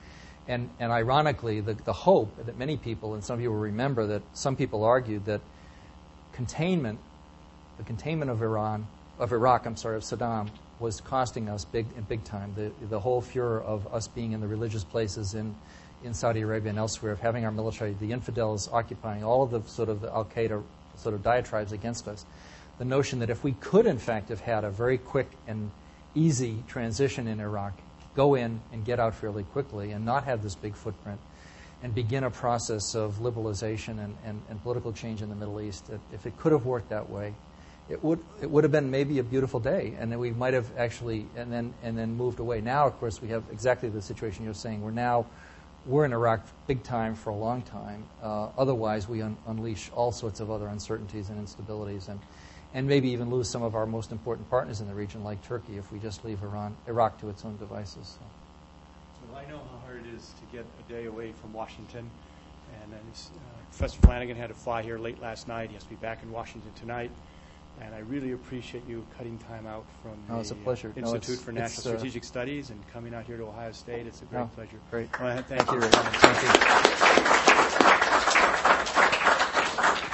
Speaker 1: and and ironically the the hope that many people and some of you will remember that some people argued that containment the containment of Iran of Iraq I'm sorry of Saddam was costing us big big time. The the whole furor of us being in the religious places in in Saudi Arabia and elsewhere, of having our military, the infidels occupying all of the sort of the Al Qaeda sort of diatribes against us. The notion that if we could, in fact, have had a very quick and easy transition in Iraq, go in and get out fairly quickly and not have this big footprint, and begin a process of liberalization and, and, and political change in the Middle East, if it could have worked that way, it would it would have been maybe a beautiful day, and then we might have actually and then and then moved away. Now, of course, we have exactly the situation you're saying. We're now we're in Iraq big time for a long time. Uh, otherwise, we un- unleash all sorts of other uncertainties and instabilities, and and maybe even lose some of our most important partners in the region, like Turkey, if we just leave Iran Iraq to its own devices. So.
Speaker 7: So I know how hard it is to get a day away from Washington. And then uh, Professor Flanagan had to fly here late last night. He has to be back in Washington tonight. And I really appreciate you cutting time out from
Speaker 1: No,
Speaker 7: the
Speaker 1: it's a pleasure.
Speaker 7: uh,
Speaker 1: No,
Speaker 7: Institute
Speaker 1: it's-
Speaker 7: for
Speaker 1: it's,
Speaker 7: National
Speaker 1: uh,
Speaker 7: Strategic Studies and coming out here to Ohio State. It's a great
Speaker 1: No,
Speaker 7: pleasure.
Speaker 1: great.
Speaker 7: I wanna thank you. For.
Speaker 1: Thank you.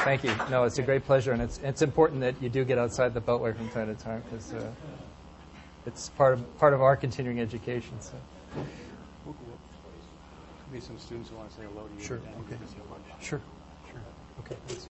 Speaker 1: Thank you. No, it's a great pleasure, and it's it's important that you do get outside the Beltway from time to time because uh, it's part of part of our continuing education. So.
Speaker 7: Maybe some students who want to say hello to you.
Speaker 1: Sure, okay.
Speaker 7: give us your lunch.
Speaker 1: Sure. Sure. Okay.